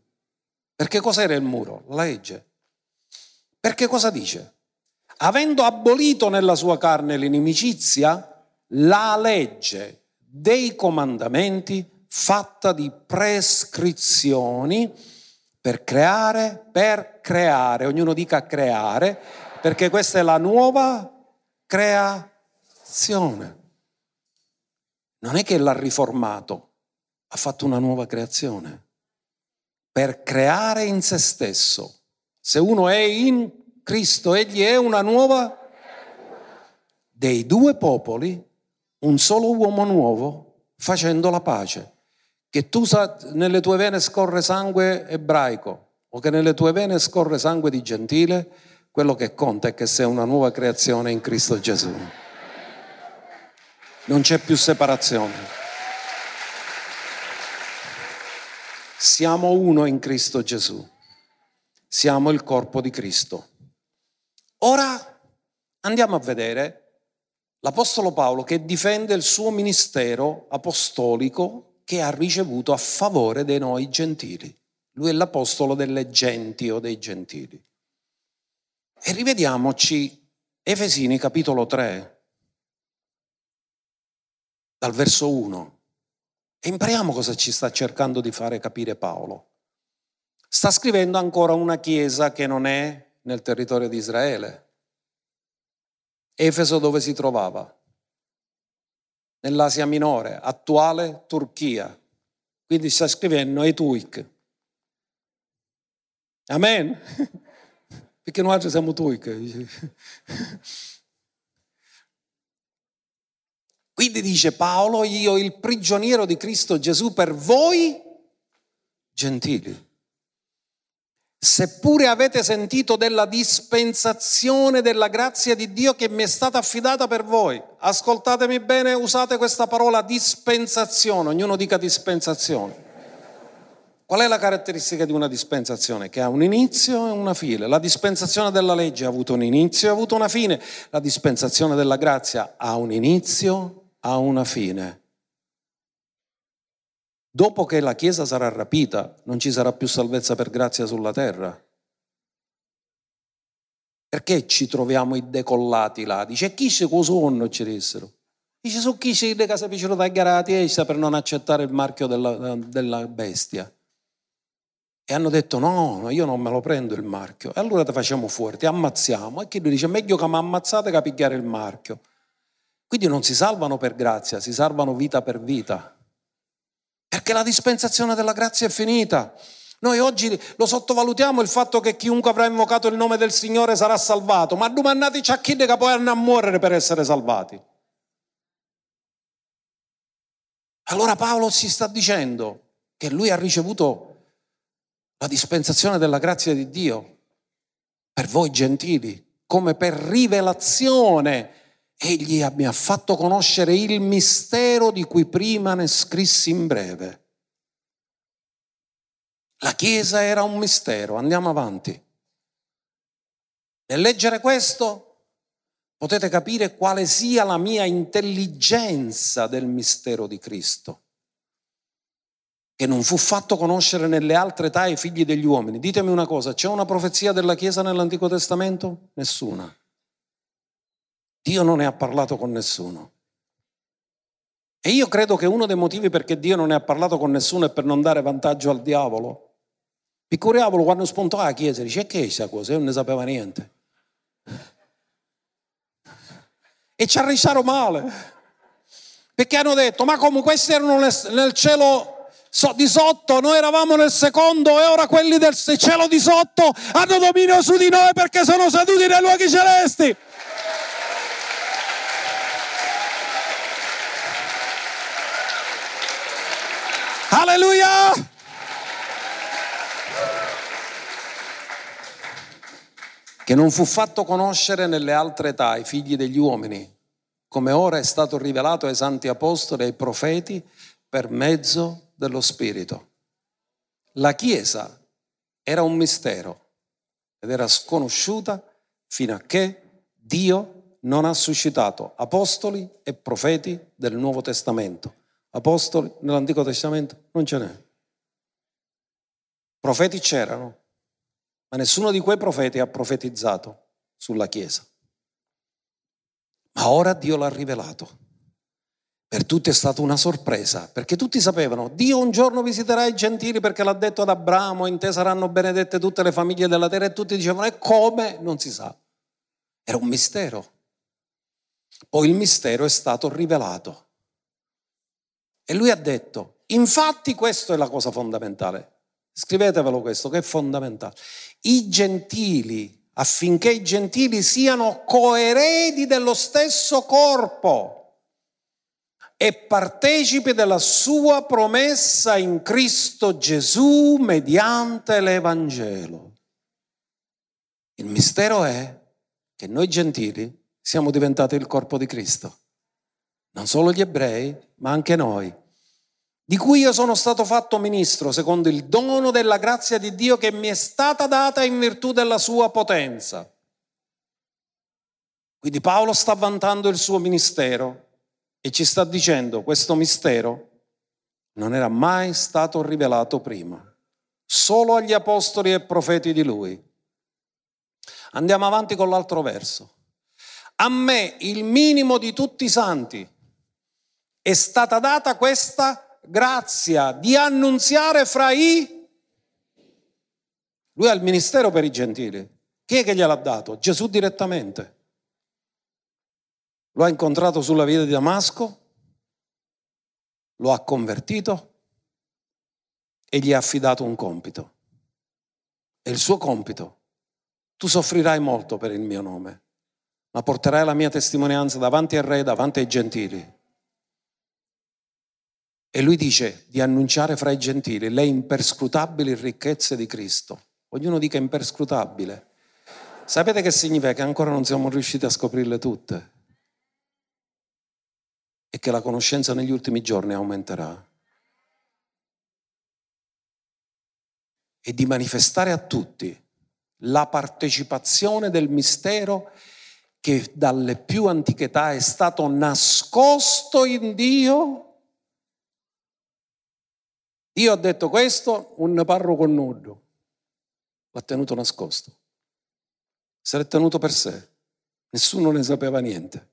Perché cos'era il muro? La legge. Perché cosa dice? Avendo abolito nella sua carne l'inimicizia, la legge dei comandamenti fatta di prescrizioni, per creare, per creare, ognuno dica creare, perché questa è la nuova creazione. Non è che l'ha riformato, ha fatto una nuova creazione. Per creare in se stesso. Se uno è in Cristo, egli è una nuova dei due popoli, un solo uomo nuovo, facendo la pace che tu sa, nelle tue vene scorre sangue ebraico o che nelle tue vene scorre sangue di gentile, quello che conta è che sei una nuova creazione in Cristo Gesù. Non c'è più separazione. Siamo uno in Cristo Gesù. Siamo il corpo di Cristo. Ora andiamo a vedere l'Apostolo Paolo che difende il suo ministero apostolico che ha ricevuto a favore dei noi gentili. Lui è l'apostolo delle genti o dei gentili. E rivediamoci Efesini capitolo 3, dal verso 1, e impariamo cosa ci sta cercando di fare capire Paolo. Sta scrivendo ancora una chiesa che non è nel territorio di Israele. Efeso dove si trovava? nell'Asia Minore, attuale Turchia. Quindi sta scrivendo Etuic. Amen? Perché noi siamo Tuic. Quindi dice Paolo, io il prigioniero di Cristo Gesù per voi gentili seppure avete sentito della dispensazione della grazia di Dio che mi è stata affidata per voi. Ascoltatemi bene, usate questa parola dispensazione, ognuno dica dispensazione. Qual è la caratteristica di una dispensazione? Che ha un inizio e una fine. La dispensazione della legge ha avuto un inizio e ha avuto una fine. La dispensazione della grazia ha un inizio, ha una fine. Dopo che la Chiesa sarà rapita, non ci sarà più salvezza per grazia sulla terra. Perché ci troviamo i decollati là? Dice, chi si sonno ci dissero? Dice, su chi si si fecero tagliare la testa per non accettare il marchio della, della bestia. E hanno detto, no, io non me lo prendo il marchio. E allora ti facciamo fuori, ti ammazziamo. E chi lui dice, meglio che mi ammazzate che pigliare il marchio. Quindi non si salvano per grazia, si salvano vita per vita perché la dispensazione della grazia è finita. Noi oggi lo sottovalutiamo il fatto che chiunque avrà invocato il nome del Signore sarà salvato, ma domandate a chi che poi hanno a morire per essere salvati. Allora Paolo si sta dicendo che lui ha ricevuto la dispensazione della grazia di Dio per voi gentili, come per rivelazione egli ha fatto conoscere il mistero di cui prima ne scrissi in breve. La Chiesa era un mistero, andiamo avanti. Nel leggere questo potete capire quale sia la mia intelligenza del mistero di Cristo, che non fu fatto conoscere nelle altre età ai figli degli uomini. Ditemi una cosa, c'è una profezia della Chiesa nell'Antico Testamento? Nessuna. Dio non ne ha parlato con nessuno. E io credo che uno dei motivi perché Dio non ne ha parlato con nessuno è per non dare vantaggio al diavolo. Piccolo diavolo quando spuntò la chiesa dice che è questa cosa? Io non ne sapeva niente. E ci arrestarono male. Perché hanno detto, ma come questi erano nel cielo di sotto, noi eravamo nel secondo e ora quelli del cielo di sotto hanno dominio su di noi perché sono seduti nei luoghi celesti. Alleluia! Che non fu fatto conoscere nelle altre età i figli degli uomini, come ora è stato rivelato ai santi apostoli e ai profeti per mezzo dello Spirito. La Chiesa era un mistero ed era sconosciuta fino a che Dio non ha suscitato apostoli e profeti del Nuovo Testamento Apostoli nell'Antico Testamento non ce n'è. Profeti c'erano, ma nessuno di quei profeti ha profetizzato sulla Chiesa. Ma ora Dio l'ha rivelato. Per tutti è stata una sorpresa, perché tutti sapevano, Dio un giorno visiterà i gentili perché l'ha detto ad Abramo, in te saranno benedette tutte le famiglie della terra e tutti dicevano, e come? Non si sa. Era un mistero. Poi il mistero è stato rivelato. E lui ha detto, infatti questa è la cosa fondamentale, scrivetevelo questo che è fondamentale, i gentili, affinché i gentili siano coeredi dello stesso corpo e partecipi della sua promessa in Cristo Gesù mediante l'Evangelo. Il mistero è che noi gentili siamo diventati il corpo di Cristo. Non solo gli ebrei, ma anche noi di cui io sono stato fatto ministro secondo il dono della grazia di Dio che mi è stata data in virtù della sua potenza. Quindi Paolo sta vantando il suo ministero e ci sta dicendo questo mistero non era mai stato rivelato prima, solo agli apostoli e profeti di lui. Andiamo avanti con l'altro verso. A me, il minimo di tutti i santi, è stata data questa grazia di annunziare fra i... Lui ha il ministero per i gentili. Chi è che gliel'ha dato? Gesù direttamente. Lo ha incontrato sulla via di Damasco, lo ha convertito e gli ha affidato un compito. E il suo compito, tu soffrirai molto per il mio nome, ma porterai la mia testimonianza davanti al re, davanti ai gentili. E lui dice di annunciare fra i gentili le imperscrutabili ricchezze di Cristo. Ognuno dica imperscrutabile. Sapete che significa? Che ancora non siamo riusciti a scoprirle tutte. E che la conoscenza negli ultimi giorni aumenterà. E di manifestare a tutti la partecipazione del mistero che dalle più antiche età è stato nascosto in Dio io ho detto questo, un parroco nudo, l'ha tenuto nascosto. Se l'è tenuto per sé, nessuno ne sapeva niente.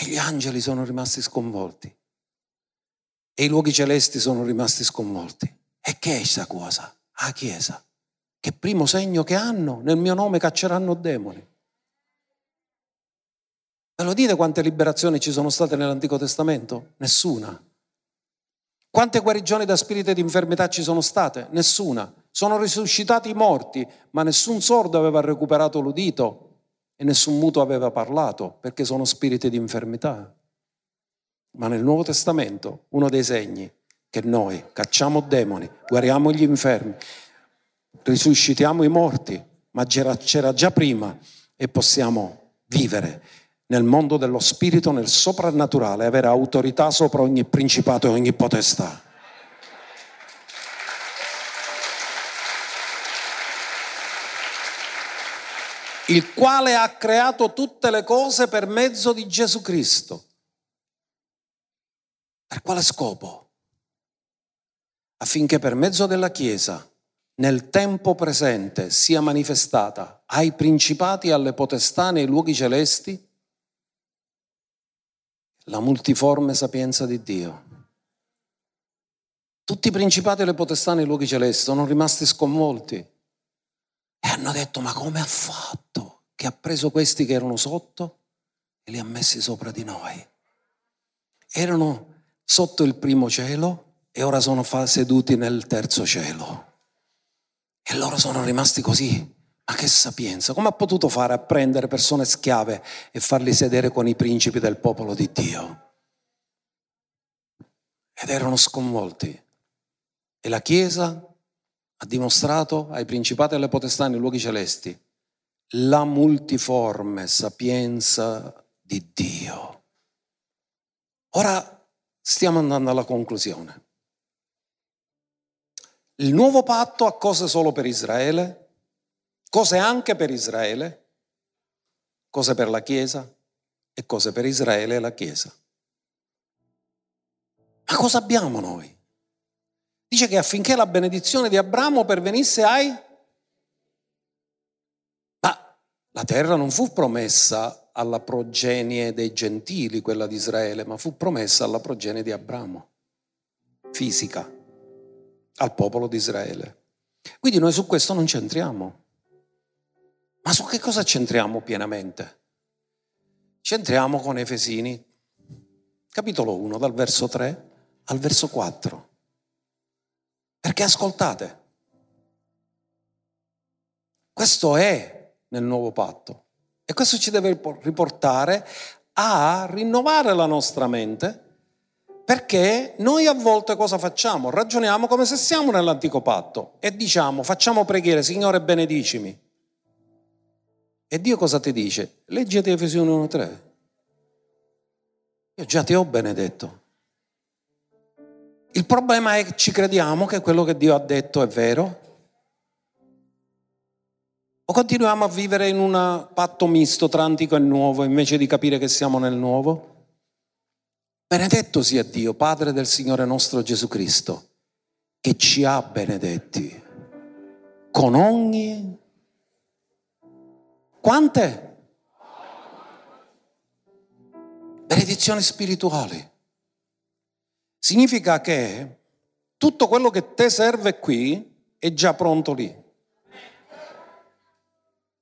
E gli angeli sono rimasti sconvolti. E i luoghi celesti sono rimasti sconvolti. E che è questa cosa? La Chiesa. Che primo segno che hanno, nel mio nome cacceranno demoni. Ve lo dite quante liberazioni ci sono state nell'Antico Testamento? Nessuna. Quante guarigioni da spiriti di infermità ci sono state? Nessuna. Sono risuscitati i morti, ma nessun sordo aveva recuperato l'udito e nessun muto aveva parlato, perché sono spiriti di infermità. Ma nel Nuovo Testamento uno dei segni che noi cacciamo demoni, guariamo gli infermi, risuscitiamo i morti, ma c'era già prima e possiamo vivere nel mondo dello spirito, nel soprannaturale, avere autorità sopra ogni principato e ogni potestà. Il quale ha creato tutte le cose per mezzo di Gesù Cristo. Per quale scopo? Affinché per mezzo della Chiesa, nel tempo presente, sia manifestata ai principati e alle potestà nei luoghi celesti la multiforme sapienza di Dio. Tutti i principati e le potestà nei luoghi celesti sono rimasti sconvolti e hanno detto ma come ha fatto che ha preso questi che erano sotto e li ha messi sopra di noi? Erano sotto il primo cielo e ora sono seduti nel terzo cielo. E loro sono rimasti così. Ma che sapienza! Come ha potuto fare a prendere persone schiave e farli sedere con i principi del popolo di Dio? Ed erano sconvolti. E la Chiesa ha dimostrato ai principati e alle potestà nei luoghi celesti la multiforme sapienza di Dio. Ora Stiamo andando alla conclusione. Il nuovo patto ha cose solo per Israele, cose anche per Israele, cose per la Chiesa e cose per Israele e la Chiesa. Ma cosa abbiamo noi? Dice che affinché la benedizione di Abramo pervenisse ai... Ma la terra non fu promessa alla progenie dei gentili, quella di Israele, ma fu promessa alla progenie di Abramo, fisica, al popolo di Israele. Quindi noi su questo non centriamo. Ma su che cosa centriamo pienamente? Centriamo con Efesini, capitolo 1, dal verso 3 al verso 4. Perché ascoltate, questo è nel nuovo patto. E questo ci deve riportare a rinnovare la nostra mente perché noi a volte cosa facciamo? Ragioniamo come se siamo nell'antico patto e diciamo facciamo preghiere, Signore benedicimi. E Dio cosa ti dice? Leggete Efesini 1.3. Io già ti ho benedetto. Il problema è che ci crediamo che quello che Dio ha detto è vero o continuiamo a vivere in un patto misto tra antico e nuovo invece di capire che siamo nel nuovo? Benedetto sia Dio, Padre del Signore nostro Gesù Cristo, che ci ha benedetti con ogni... Quante? Benedizioni spirituali. Significa che tutto quello che te serve qui è già pronto lì.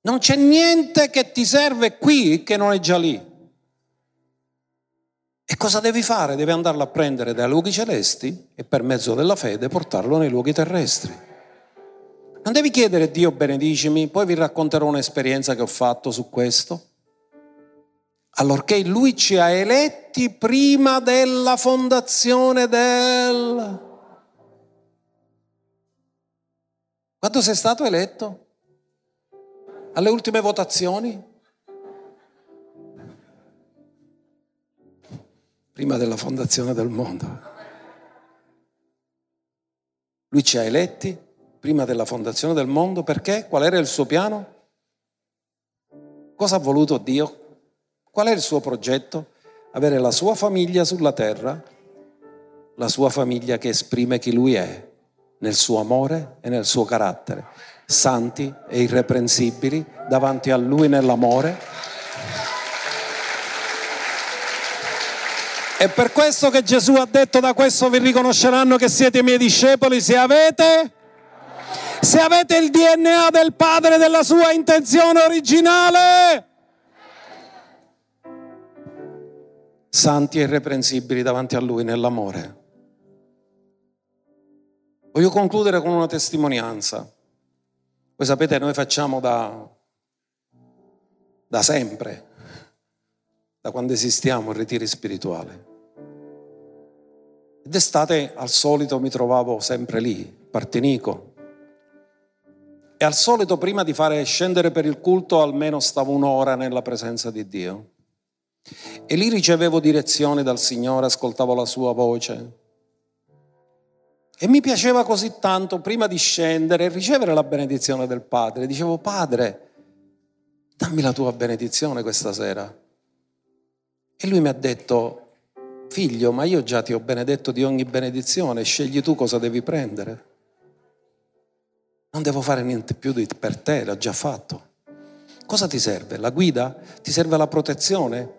Non c'è niente che ti serve qui che non è già lì. E cosa devi fare? Devi andarlo a prendere dai luoghi celesti e per mezzo della fede portarlo nei luoghi terrestri. Non devi chiedere Dio benedicimi, poi vi racconterò un'esperienza che ho fatto su questo. Allorché Lui ci ha eletti prima della fondazione del... Quando sei stato eletto? alle ultime votazioni? Prima della fondazione del mondo. Lui ci ha eletti prima della fondazione del mondo perché? Qual era il suo piano? Cosa ha voluto Dio? Qual è il suo progetto? Avere la sua famiglia sulla terra, la sua famiglia che esprime chi lui è, nel suo amore e nel suo carattere santi e irreprensibili davanti a Lui nell'amore. È per questo che Gesù ha detto da questo vi riconosceranno che siete i miei discepoli se avete se avete il DNA del Padre della sua intenzione originale. Santi e irreprensibili davanti a Lui nell'amore. Voglio concludere con una testimonianza. Voi sapete, noi facciamo da, da sempre, da quando esistiamo, ritiri spirituali. Ed estate al solito mi trovavo sempre lì, Partenico. E al solito prima di fare scendere per il culto almeno stavo un'ora nella presenza di Dio. E lì ricevevo direzioni dal Signore, ascoltavo la sua voce, e mi piaceva così tanto prima di scendere e ricevere la benedizione del Padre. Dicevo, Padre, dammi la tua benedizione questa sera. E lui mi ha detto, figlio, ma io già ti ho benedetto di ogni benedizione, scegli tu cosa devi prendere. Non devo fare niente più per te, l'ho già fatto. Cosa ti serve? La guida? Ti serve la protezione?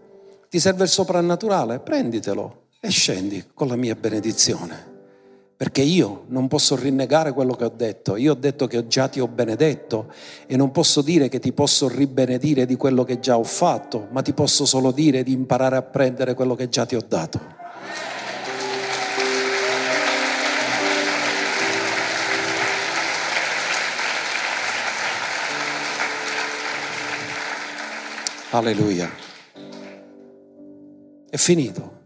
Ti serve il soprannaturale? Prenditelo e scendi con la mia benedizione. Perché io non posso rinnegare quello che ho detto. Io ho detto che già ti ho benedetto e non posso dire che ti posso ribenedire di quello che già ho fatto, ma ti posso solo dire di imparare a prendere quello che già ti ho dato. Alleluia. È finito.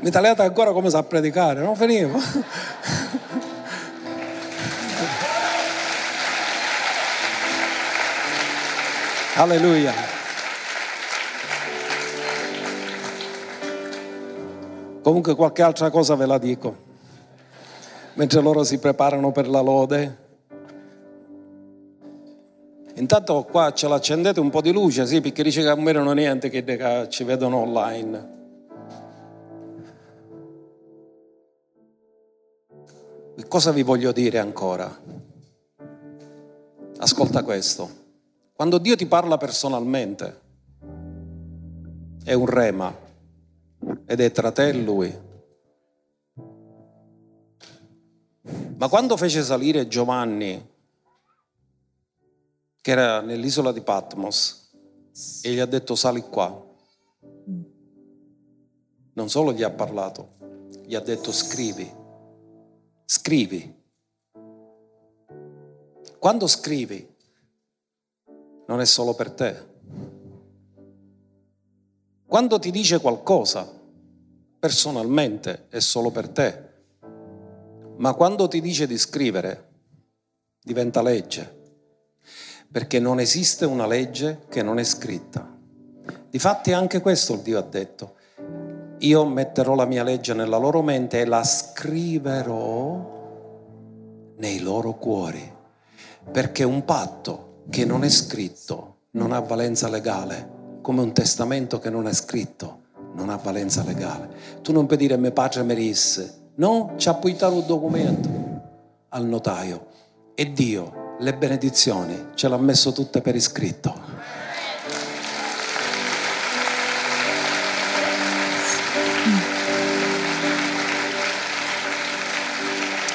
Mi tagliate ancora come sa predicare, non finivo. [LAUGHS] Alleluia. Comunque qualche altra cosa ve la dico. Mentre loro si preparano per la lode, Intanto qua ce l'accendete un po' di luce, sì, perché dice che non vedono niente, che ci vedono online. Cosa vi voglio dire ancora? Ascolta questo. Quando Dio ti parla personalmente, è un rema ed è tra te e Lui. Ma quando fece salire Giovanni che era nell'isola di Patmos e gli ha detto sali qua. Non solo gli ha parlato, gli ha detto scrivi, scrivi. Quando scrivi non è solo per te. Quando ti dice qualcosa, personalmente è solo per te. Ma quando ti dice di scrivere, diventa legge perché non esiste una legge che non è scritta. Difatti anche questo Dio ha detto. Io metterò la mia legge nella loro mente e la scriverò nei loro cuori, perché un patto che non è scritto non ha valenza legale, come un testamento che non è scritto non ha valenza legale. Tu non puoi dire mio padre mi disse, no, ci ha puitato un documento al notaio e Dio le benedizioni ce l'ha messo tutte per iscritto.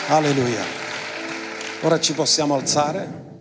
Alleluia. Ora ci possiamo alzare.